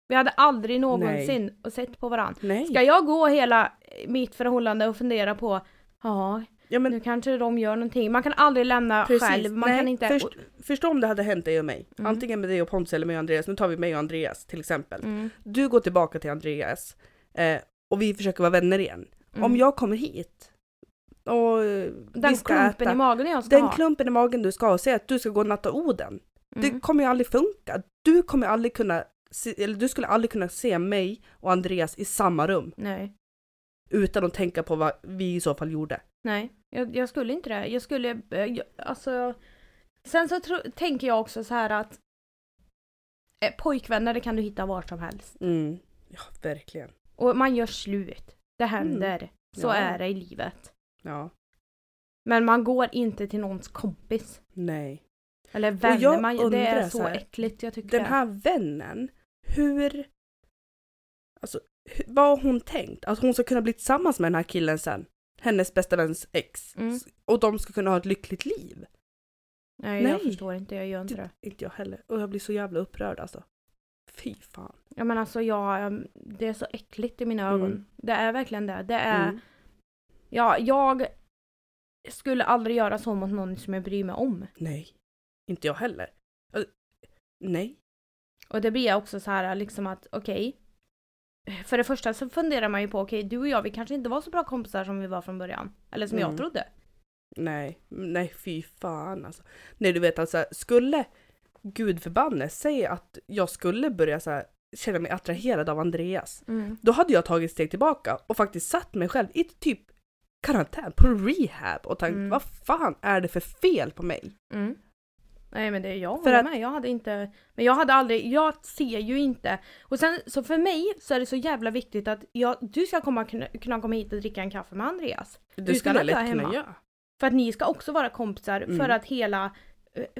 Vi hade aldrig någonsin och sett på varandra. Nej. Ska jag gå hela mitt förhållande och fundera på Ja, ja, men nu kanske de gör någonting. Man kan aldrig lämna Precis. själv. Man Nej, kan inte... först, förstå om det hade hänt dig och mig. Mm. Antingen med dig och Pontus eller med Andreas. Nu tar vi mig och Andreas till exempel. Mm. Du går tillbaka till Andreas eh, och vi försöker vara vänner igen. Mm. Om jag kommer hit och eh, Den klumpen äta, i magen jag ska den ha. klumpen i magen du ska ha, säg att du ska gå och natta Oden. Mm. Det kommer ju aldrig funka. Du kommer aldrig kunna, se, eller du skulle aldrig kunna se mig och Andreas i samma rum Nej. utan att tänka på vad vi i så fall gjorde. Nej, jag, jag skulle inte det. Jag skulle, eh, jag, alltså... Sen så tro, tänker jag också så här att eh, pojkvänner det kan du hitta var som helst. Mm. Ja, verkligen. Och man gör slut. Det händer. Så Mm. Ja. är det i livet. Ja, Men man går inte till någons kompis. nej. Eller vänner. jag Man, det undrar är så så här, äckligt. Jag tycker Den det. här vännen, hur... Alltså, hur, vad har hon tänkt? Att hon ska kunna bli tillsammans med den här killen sen? Hennes bästa väns ex. Mm. Och de ska kunna ha ett lyckligt liv? Nej, jag Nej. förstår inte. Jag gör inte Det, det. inte jag heller. Och jag blir så jävla upprörd alltså. Fy fan. Ja men alltså jag, ehm, det är så äckligt i mina ögon. Mm. Det är verkligen det. Det är, Mm. ja, jag skulle aldrig göra så mot någon som jag bryr mig om. Nej. Inte jag heller. Nej. Och det blir också så här liksom att okej. För det första så funderar man ju på okej du och jag vi kanske inte var så bra kompisar som vi var från början. Eller som Mm. jag trodde. Nej. Nej, fy fan alltså. Nej, du vet alltså, skulle Gud förbanne säga att jag skulle börja så här, känna mig attraherad av Andreas. Mm. Då hade jag tagit steg tillbaka och faktiskt satt mig själv i typ karantän, på rehab och tänkt Mm. vad fan är det för fel på mig? Mm. Nej men det är jag För att- med. Jag hade inte, men jag hade aldrig, jag ser ju inte. Och sen så för mig så är det så jävla viktigt att jag, du ska komma, kunna, komma hit och dricka en kaffe med Andreas. Det att jag lätt är kunna hemma. göra. För att ni ska också vara kompisar Mm. för att hela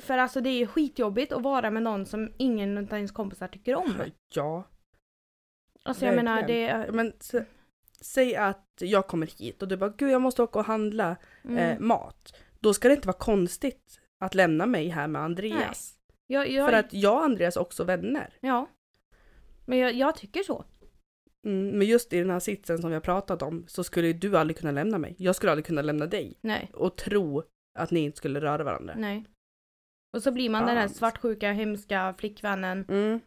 för alltså det är skitjobbigt att vara med någon som ingen av ens kompisar tycker om. Ja. Alltså jag menar det Men s- säg att jag kommer hit och du bara gud jag måste åka och handla mm. eh, mat. Då ska det inte vara konstigt att lämna mig här med Andreas. jag, jag, För att jag och Andreas är också vänner. Ja. Men jag, jag tycker så. Mm, men just i den här sitsen som vi har pratat om så skulle du aldrig kunna lämna mig. Jag skulle aldrig kunna lämna dig Nej, och tro att ni inte skulle röra varandra. nej. Och så blir man den här Fan. svartsjuka, hemska flickvännen. Mm.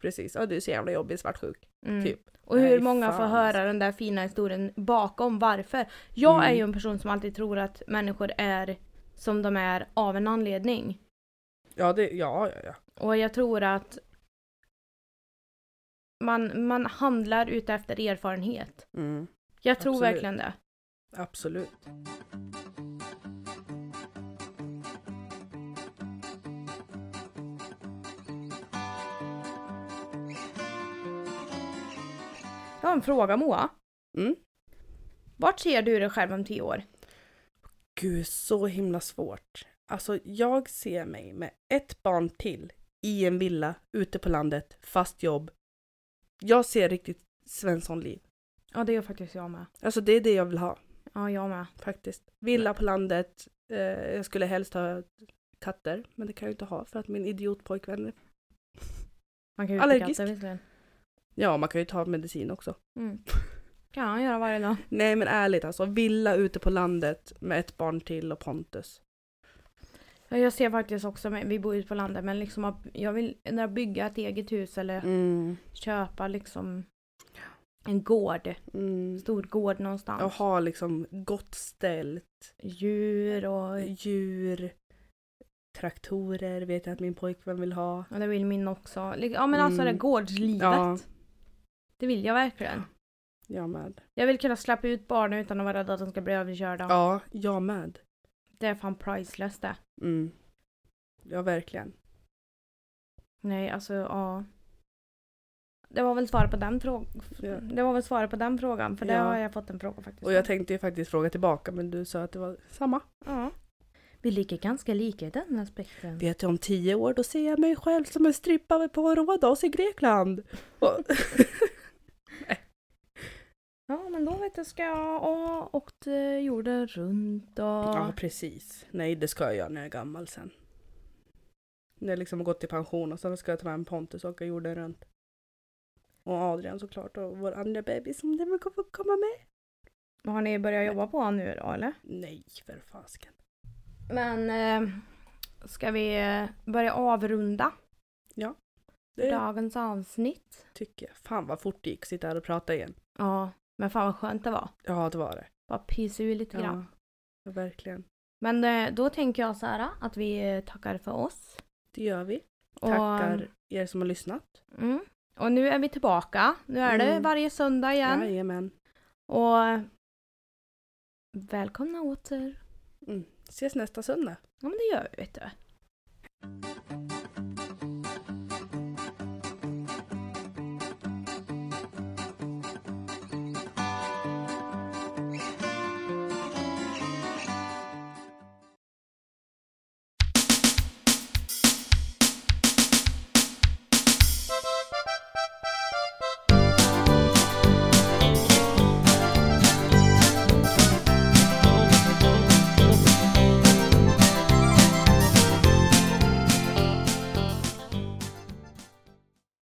Precis, ja du är så jävla jobbig svartsjuk. Mm. Typ. Och hur Nej, många får fan. höra den där fina historien bakom varför. Jag Mm. är ju en person som alltid tror att människor är som de är av en anledning. Ja, det, ja, ja, ja. Och jag tror att man, man handlar ute efter erfarenhet. Mm. Jag tror Absolut. verkligen det. Absolut. Jag har en fråga Moa. Mm. Vart ser du dig själv om tio år? Gud, så himla svårt. Alltså, jag ser mig med ett barn till i en villa ute på landet, fast jobb. Jag ser riktigt Svenssonliv. Ja det gör faktiskt jag med. Alltså det är det jag vill ha, Ja jag med. faktiskt. Villa på landet. Eh, jag skulle helst ha katter, men det kan jag ju inte ha för att min idiotpojkvän... Man kan ju Allergisk. Allergisk. visserligen. Ja, man kan ju ta medicin också. Mm. Kan han göra varje dag. Nej men ärligt alltså, villa ute på landet med ett barn till och Pontus. Ja, Jag ser faktiskt också, vi bor ute på landet, men liksom jag vill bygga ett eget hus eller Mm. köpa liksom en gård. Mm. Stor gård någonstans. Och ha liksom gott ställt. Djur och... djur, traktorer vet jag att min pojkvän vill ha. Ja, det vill min också. Ja men alltså Mm. det gårdslivet. Ja. Det vill jag verkligen. Jag med. Jag vill kunna släppa ut barnen utan att vara rädd att de ska bli överkörda. Ja, jag med. Det är fan priceless det. Mm. Ja, verkligen. Nej alltså ja. Det var väl svaret på den frågan. Ja. Det var väl svaret på den frågan för det Ja. har jag fått en fråga faktiskt. Och jag tänkte ju faktiskt fråga tillbaka men du sa att det var samma. Ja. Vi Vi ligger ganska lika i den aspekten. Vet du om tio år då ser jag mig själv som en strippa på Rhodos i Grekland. Och, Ja, men då vet du ska jag ha åkt eh, jorden runt och... ja precis. Nej det ska jag göra när jag är gammal sen. När jag liksom har gått i pension och sen ska jag ta med en Pontus och åka jorden runt. Och Adrian såklart och vår andra bebis som den vill komma med. Har ni börjat jobba på honom nu då eller? Nej för fasken. Men eh, ska vi eh, börja avrunda Det dagens avsnitt? tycker jag. Fan vad fort det gick att sitta här och prata igen. Ja, men fan vad skönt det var. Ja det var det. Bara pysa ur lite grann. Ja, verkligen. Men eh, då tänker jag så här att vi eh, tackar för oss. Det gör vi. Och, Tackar er som har lyssnat. Mm, och nu är vi tillbaka. Nu är det Mm. varje söndag igen. Jajamän. Och välkomna åter. Mm. Ses nästa söndag. Ja men det gör vi vet du.